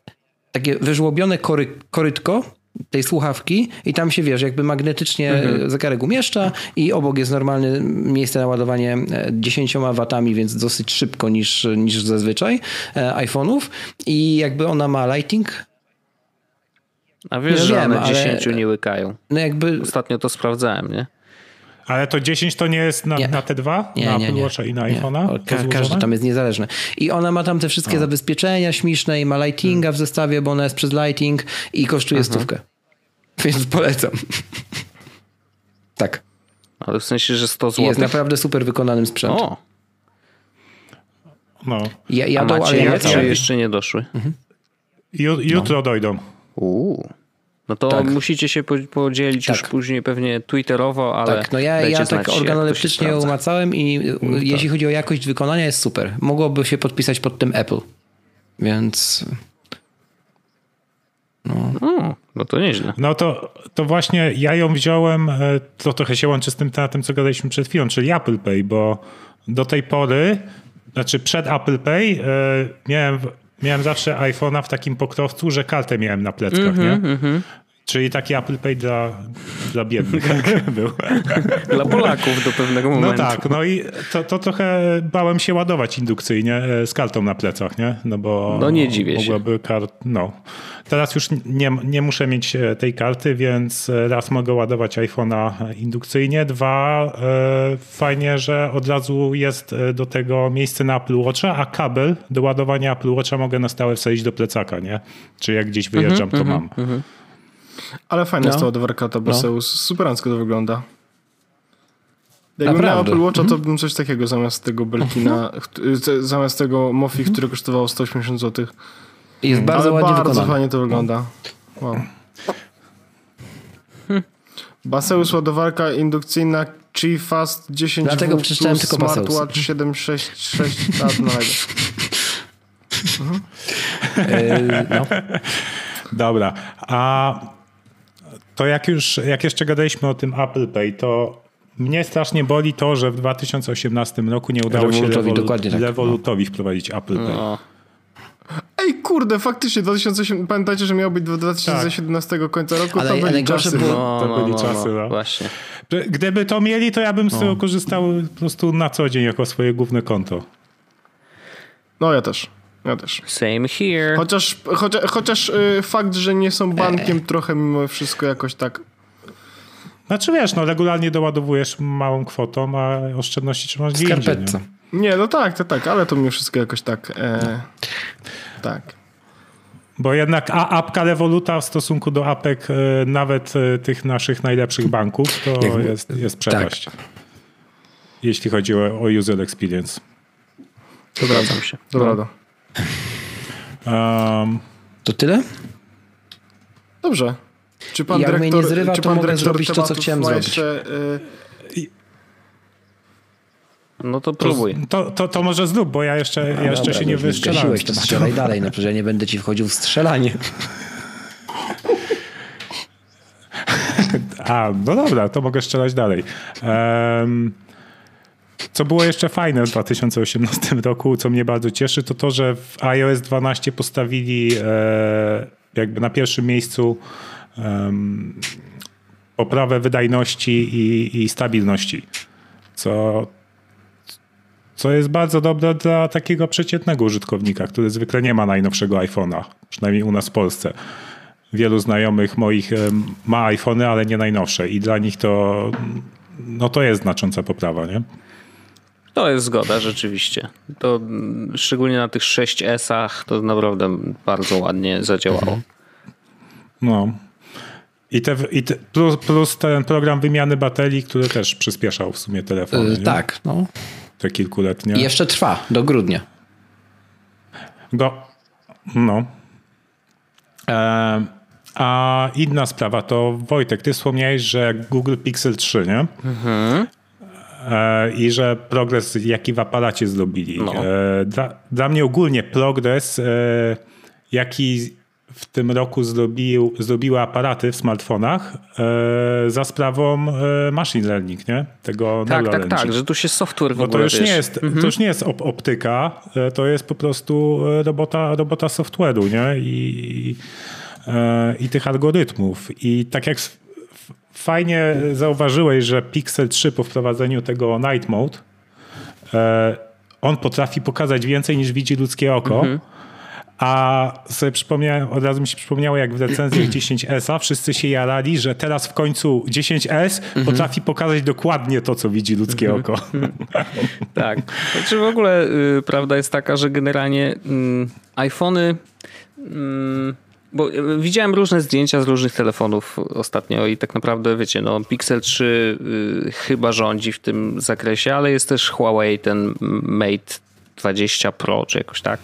takie wyżłobione kory, korytko, tej słuchawki i tam się wiesz, jakby magnetycznie mhm. zegarek umieszcza i obok jest normalne miejsce na ładowanie 10 e, watami, więc dosyć szybko niż, niż zazwyczaj iPhone'ów i jakby ona ma lighting a wiesz, że wiem, one 10 ale... nie łykają. No jakby... Ostatnio to sprawdzałem, nie? Ale to 10 to nie jest na, nie. na te dwa? Nie, na nie, Apple Watcha i na iPhone'a? Ka każdy tam jest niezależny. I ona ma tam te wszystkie o. zabezpieczenia śmieszne i ma lightinga hmm. w zestawie, bo ona jest przez lighting i kosztuje Aha. stówkę. Więc polecam. tak. Ale w sensie, że 100 zł. Jest naprawdę super wykonanym sprzętem. O. No. Ja, jadą, A macie ale ja, jeszcze nie doszły? Mhm. Jutro no. dojdą. Uuu. No to tak. musicie się podzielić tak. już później pewnie twitterowo, ale. Tak, no ja, ja tak organoleptycznie umacałem i no, jeśli tak. chodzi o jakość wykonania, jest super. Mogłoby się podpisać pod tym Apple. Więc. No. no, no to nieźle. No to, to właśnie ja ją wziąłem, e, to trochę się łączy z tym tematem, co gadaliśmy przed chwilą, czyli Apple Pay, bo do tej pory, znaczy przed Apple Pay yy, miałem miałem zawsze iPhone'a w takim pokrowcu, że kartę miałem na pleckach, mm -hmm, nie? Mm -hmm. Czyli taki Apple Pay dla, dla biednych był. Dla Polaków do pewnego no momentu. No tak, no i to, to trochę bałem się ładować indukcyjnie e, z kartą na plecach, nie? No bo no nie dziwię mogłaby się. Kart, no. Teraz już nie, nie muszę mieć e, tej karty, więc e, raz mogę ładować iPhone'a indukcyjnie, dwa fajnie, że od razu jest do tego miejsce na Apple Watcha, a kabel do ładowania Apple Watcha mogę na stałe wsadzić do plecaka, nie? Czy jak gdzieś wyjeżdżam, to mhm, mam. Ale fajna no. jest ta ładowarka, ta Beseus. No. Superancko to wygląda. Jakbym miał Apple Watcha, to mhm. bym coś takiego zamiast tego Belkina, zamiast tego Mofi, mhm. które kosztowało 180 zł. Jest bardzo Ale ładnie bardzo wykonane. fajnie to wygląda. Wow. Baseus ładowarka indukcyjna Qi Fast 10 Dlatego przeczytałem tylko Smartwatch 766 lat na mhm. Yy, no. Dobra. A to jak już, jak jeszcze gadaliśmy o tym Apple Pay, to mnie strasznie boli to, że w 2018 roku nie udało się Revolutowi, Revolutowi tak. wprowadzić Apple Pay. No. Ej, kurde, faktycznie 2007, pamiętajcie, że miał być 2017 tak. końca roku, ale, to byli czasy. Było, no, to byli no, no, czasy, no. Właśnie. Gdyby to mieli, to ja bym z tego korzystał po prostu na co dzień jako swoje główne konto. No ja też. Ja też. Same here. Chociaż, chociaż, chociaż y, fakt, że nie są bankiem, eee. trochę mimo wszystko jakoś tak. Znaczy wiesz, no regularnie doładowujesz małą kwotą, a oszczędności trzymasz gdzie indziej, nie? nie, no tak, to tak, ale to mimo wszystko jakoś tak. E, tak. Bo jednak apka Revoluta w stosunku do apek e, nawet e, tych naszych najlepszych banków to Jakby, jest, jest przepaść. Tak. Jeśli chodzi o, o user experience. Zgadzam się. Dobra. Um, to tyle? Dobrze. Czy pan Jak dyrektor, mnie nie zrywa, to mogę zrobić to, co chciałem zrobić. Jeszcze, y... No to próbuj. To, to, to, może zrób, bo ja jeszcze, ja jeszcze dobra, się nie wystrzelałem. to strzelaj dalej, no przecież ja nie będę ci wchodził w strzelanie. A, no dobra, to mogę strzelać dalej. Um, co było jeszcze fajne w 2018 roku, co mnie bardzo cieszy, to to, że w iOS 12 postawili e, jakby na pierwszym miejscu poprawę wydajności i, i stabilności, co, co jest bardzo dobre dla takiego przeciętnego użytkownika, który zwykle nie ma najnowszego iPhone'a, przynajmniej u nas w Polsce. Wielu znajomych moich ma iPhony, ale nie najnowsze i dla nich to, no to jest znacząca poprawa, nie? To jest zgoda, rzeczywiście. To mm, szczególnie na tych 6S-ach to naprawdę bardzo ładnie zadziałało. No. I, te, i te, plus, plus, ten program wymiany baterii, który też przyspieszał w sumie telefony. Yy, tak, no. Te kilkuletnie. I jeszcze trwa do grudnia. Go, no. E, a inna sprawa to Wojtek, ty wspomniałeś, że Google Pixel 3, nie? Mhm. E, I że progres, jaki w aparacie zrobili. No. E, dla, dla mnie ogólnie progres, e, jaki w tym roku zrobił, zrobiły aparaty w smartfonach za sprawą machine learning, nie? Tego tak, tak, tak, że tu się software w to już, nie jest, mhm. to już nie jest op optyka, to jest po prostu robota, robota software'u, nie? I, e, I tych algorytmów. I tak jak fajnie zauważyłeś, że Pixel 3 po wprowadzeniu tego Night Mode e, on potrafi pokazać więcej niż widzi ludzkie oko. Mhm a sobie przypomniałem, od razu mi się przypomniało, jak w recenzjach 10S-a wszyscy się jarali, że teraz w końcu 10S mhm. potrafi pokazać dokładnie to, co widzi ludzkie mhm. oko. tak. Znaczy w ogóle y, prawda jest taka, że generalnie y, iPhony y, bo y, widziałem różne zdjęcia z różnych telefonów ostatnio i tak naprawdę wiecie, no Pixel 3 y, chyba rządzi w tym zakresie, ale jest też Huawei ten Mate 20 Pro, czy jakoś tak,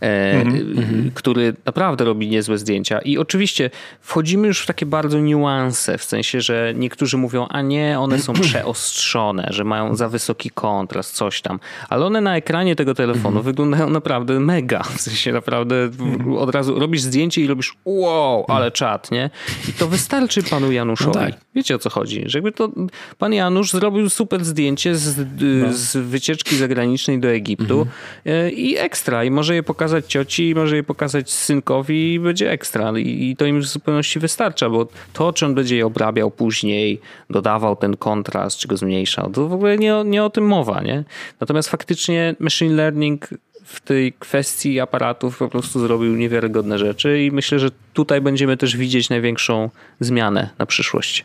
mm -hmm. który naprawdę robi niezłe zdjęcia. I oczywiście wchodzimy już w takie bardzo niuanse, w sensie, że niektórzy mówią, a nie, one są przeostrzone, że mają za wysoki kontrast, coś tam. Ale one na ekranie tego telefonu mm -hmm. wyglądają naprawdę mega. W sensie naprawdę mhm. od razu robisz zdjęcie i robisz wow, ale czat, nie? I to wystarczy panu Januszowi. No tak. Wiecie o co chodzi? Że jakby to pan Janusz zrobił super zdjęcie z, no. z wycieczki zagranicznej do Egiptu, E, i ekstra. I może je pokazać cioci, i może je pokazać synkowi i będzie ekstra. I to im w zupełności wystarcza, bo to, czy on będzie je obrabiał później, dodawał ten kontrast, czy go zmniejszał, to w ogóle nie, nie o tym mowa, nie? Natomiast faktycznie machine learning w tej kwestii aparatów po prostu zrobił niewiarygodne rzeczy i myślę, że tutaj będziemy też widzieć największą zmianę na przyszłość.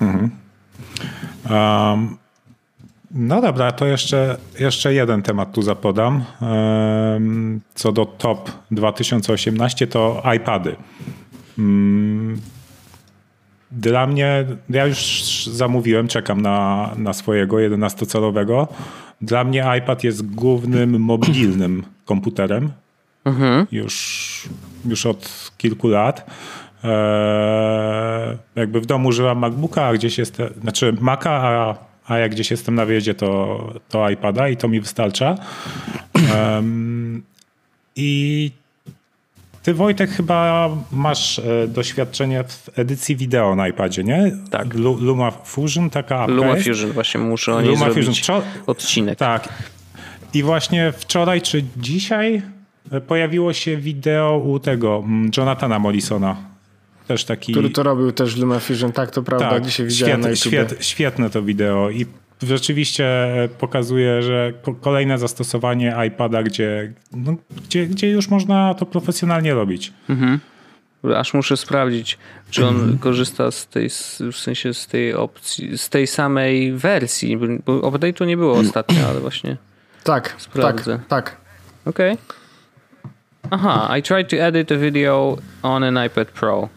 Mhm. Um, no dobra, to jeszcze, jeszcze jeden temat tu zapodam. Co do top 2018 to iPady. Mm, dla mnie, ja już zamówiłem, czekam na, na swojego 11-calowego. Dla mnie iPad jest głównym mobilnym komputerem. Mhm. Już, już od kilku lat. Eee, jakby w domu używam MacBooka, a gdzieś jest, znaczy Maca, a a jak gdzieś jestem na wyjeździe, to, to iPada i to mi wystarcza. Um, I ty Wojtek chyba masz e, doświadczenie w edycji wideo na iPadzie, nie? Tak. Lu Luma Fusion, taka apka Luma? Fusion, właśnie muszę o niej Luma zrobić Fusion. odcinek. Tak. I właśnie wczoraj czy dzisiaj e, pojawiło się wideo u tego mm, Jonathana Mollisona. Też taki... Który to robił też Luma Fusion, tak, to prawda, tak, dzisiaj widziałem świet, na świet, Świetne to wideo i rzeczywiście pokazuje, że kolejne zastosowanie iPada, gdzie, no, gdzie, gdzie już można to profesjonalnie robić. Mhm. Aż muszę sprawdzić, czy on mhm. korzysta z tej, w sensie z tej opcji, z tej samej wersji, bo update'u nie było ostatnio, ale właśnie tak, sprawdzę. Tak, tak. Okej. Okay. Aha, I tried to edit a video on an iPad Pro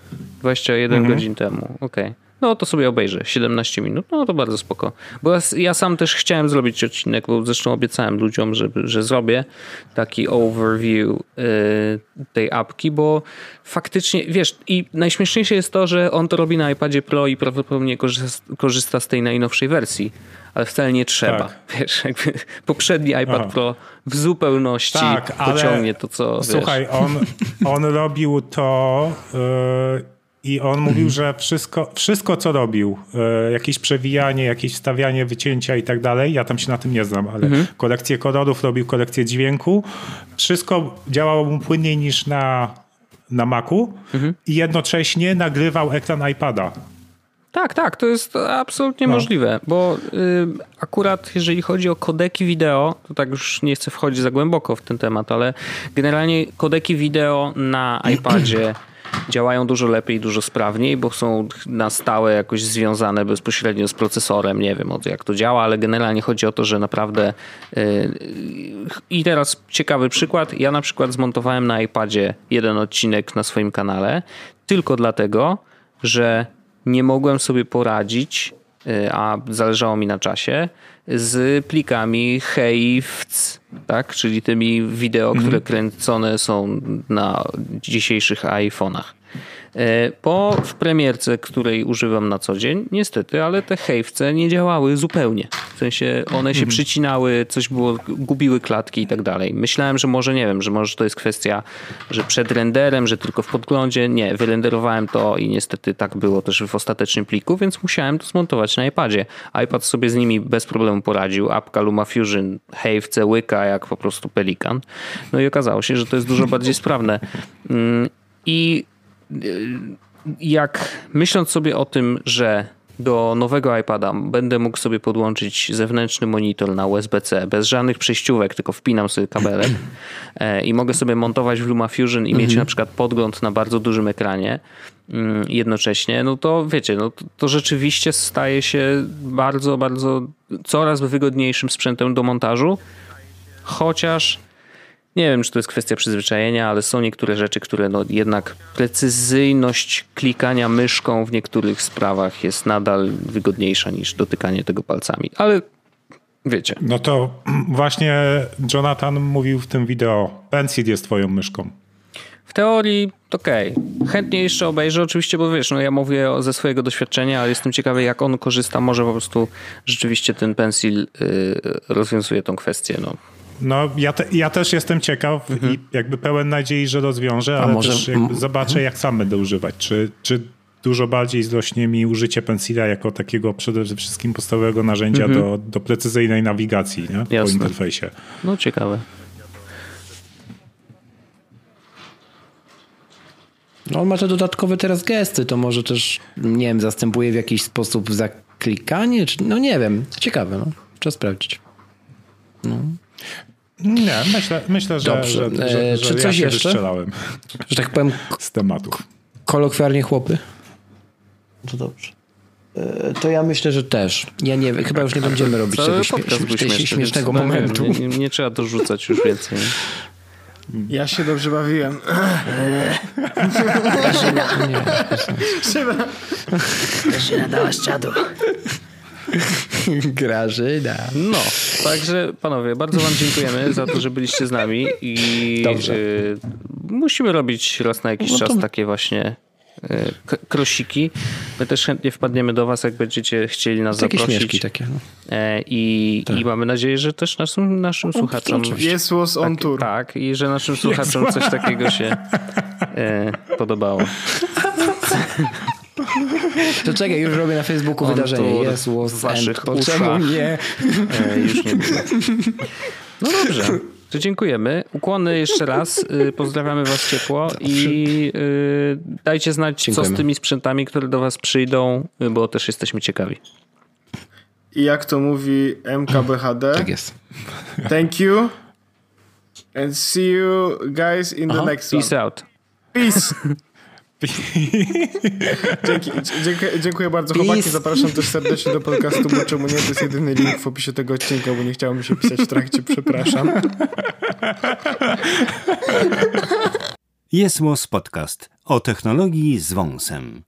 21 mhm. godzin temu. Okej. Okay no to sobie obejrzę 17 minut, no to bardzo spoko. Bo ja, ja sam też chciałem zrobić odcinek, bo zresztą obiecałem ludziom, że, że zrobię taki overview y, tej apki, bo faktycznie, wiesz, i najśmieszniejsze jest to, że on to robi na iPadzie Pro i prawdopodobnie korzysta, korzysta z tej najnowszej wersji ale wcale nie trzeba. Tak. Wiesz, jakby poprzedni iPad Aha. Pro w zupełności tak, pociągnie to, co. Słuchaj, wiesz. on, on robił to. Yy i on mówił, że wszystko, wszystko co robił, e, jakieś przewijanie, jakieś wstawianie, wycięcia i tak dalej, ja tam się na tym nie znam, ale mhm. kolekcję kolorów robił, kolekcję dźwięku, wszystko działało mu płynniej niż na, na Macu mhm. i jednocześnie nagrywał ekran iPada. Tak, tak, to jest absolutnie no. możliwe, bo y, akurat jeżeli chodzi o kodeki wideo, to tak już nie chcę wchodzić za głęboko w ten temat, ale generalnie kodeki wideo na iPadzie działają dużo lepiej, dużo sprawniej, bo są na stałe jakoś związane bezpośrednio z procesorem. Nie wiem jak to działa, ale generalnie chodzi o to, że naprawdę. Yy, I teraz ciekawy przykład. Ja na przykład zmontowałem na iPadzie jeden odcinek na swoim kanale tylko dlatego, że nie mogłem sobie poradzić, yy, a zależało mi na czasie, z plikami HEIFC, tak? czyli tymi wideo, które mhm. kręcone są na dzisiejszych iPhone'ach. E, po w premierce, której używam na co dzień, niestety, ale te hejwce nie działały zupełnie. W sensie one się mhm. przycinały, coś było, gubiły klatki i tak dalej. Myślałem, że może, nie wiem, że może to jest kwestia, że przed renderem, że tylko w podglądzie. Nie, wyrenderowałem to i niestety tak było też w ostatecznym pliku, więc musiałem to zmontować na iPadzie. iPad sobie z nimi bez problemu poradził. Apka LumaFusion, hejwce łyka jak po prostu pelikan. No i okazało się, że to jest dużo bardziej sprawne. Mm, I jak myśląc sobie o tym, że do nowego iPada będę mógł sobie podłączyć zewnętrzny monitor na USB-C bez żadnych przejściówek, tylko wpinam sobie kabelek e, i mogę sobie montować w LumaFusion i mieć mhm. na przykład podgląd na bardzo dużym ekranie mm, jednocześnie, no to wiecie, no to, to rzeczywiście staje się bardzo, bardzo coraz wygodniejszym sprzętem do montażu, chociaż nie wiem, czy to jest kwestia przyzwyczajenia, ale są niektóre rzeczy, które no jednak precyzyjność klikania myszką w niektórych sprawach jest nadal wygodniejsza niż dotykanie tego palcami. Ale wiecie. No to właśnie Jonathan mówił w tym wideo, Pencil jest twoją myszką. W teorii okej. Okay. Chętnie jeszcze obejrzę oczywiście, bo wiesz, no ja mówię ze swojego doświadczenia, ale jestem ciekawy jak on korzysta. Może po prostu rzeczywiście ten Pencil yy, rozwiązuje tą kwestię. No. No, ja, te, ja też jestem ciekaw mhm. i jakby pełen nadziei, że rozwiążę, ale może... też zobaczę, jak sam będę używać. Czy, czy dużo bardziej zrośnie mi użycie pensila jako takiego przede wszystkim podstawowego narzędzia mhm. do, do precyzyjnej nawigacji nie? po interfejsie. No, ciekawe. No, on ma te dodatkowe teraz gesty, to może też, nie wiem, zastępuje w jakiś sposób zaklikanie, czy, no nie wiem, ciekawe, no. Trzeba sprawdzić. No. Nie, myślę, myślę że, Dobrze. że, że, że, Czy coś ja jeszcze? Wystrzelałem. Że tak powiem. Z tematów. Kolokwialnie chłopy? To dobrze. E, to ja myślę, że też. Ja nie wiem, chyba już nie będziemy robić tego śmie śmiesznego momentu. Nie, nie, nie, trzeba dorzucać już więcej. Ja się dobrze bawiłem. Szyba. Grażyna dałaś czadu. Grażyna. No, także panowie, bardzo wam dziękujemy za to, że byliście z nami i Dobrze. Y, musimy robić raz na jakiś no czas takie właśnie e, krosiki. My też chętnie wpadniemy do was, jak będziecie chcieli nas takie zaprosić. Śmieszki takie. No. E, I, tak. I mamy nadzieję, że też naszym, naszym słuchaczom... Jest was on tak, tour. Tak, i że naszym słuchaczom coś takiego się e, podobało. To czekaj, już robię na Facebooku On wydarzenie. Jest and. Czemu nie? E, już nie było. No dobrze. To dziękujemy. Ukłony jeszcze raz. Y, pozdrawiamy Was ciepło i y, dajcie znać, dziękujemy. co z tymi sprzętami, które do Was przyjdą, y, bo też jesteśmy ciekawi. I jak to mówi MKBHD? Tak jest. Thank you. And see you guys in the Aha. next Peace one. out. Peace. Dzięki, dziękuję, dziękuję bardzo Peace. chłopaki. Zapraszam też serdecznie do podcastu, bo czemu nie? To jest jedyny link w opisie tego odcinka, bo nie chciało mi się pisać w trakcie. Przepraszam. Jest Podcast o technologii z wąsem.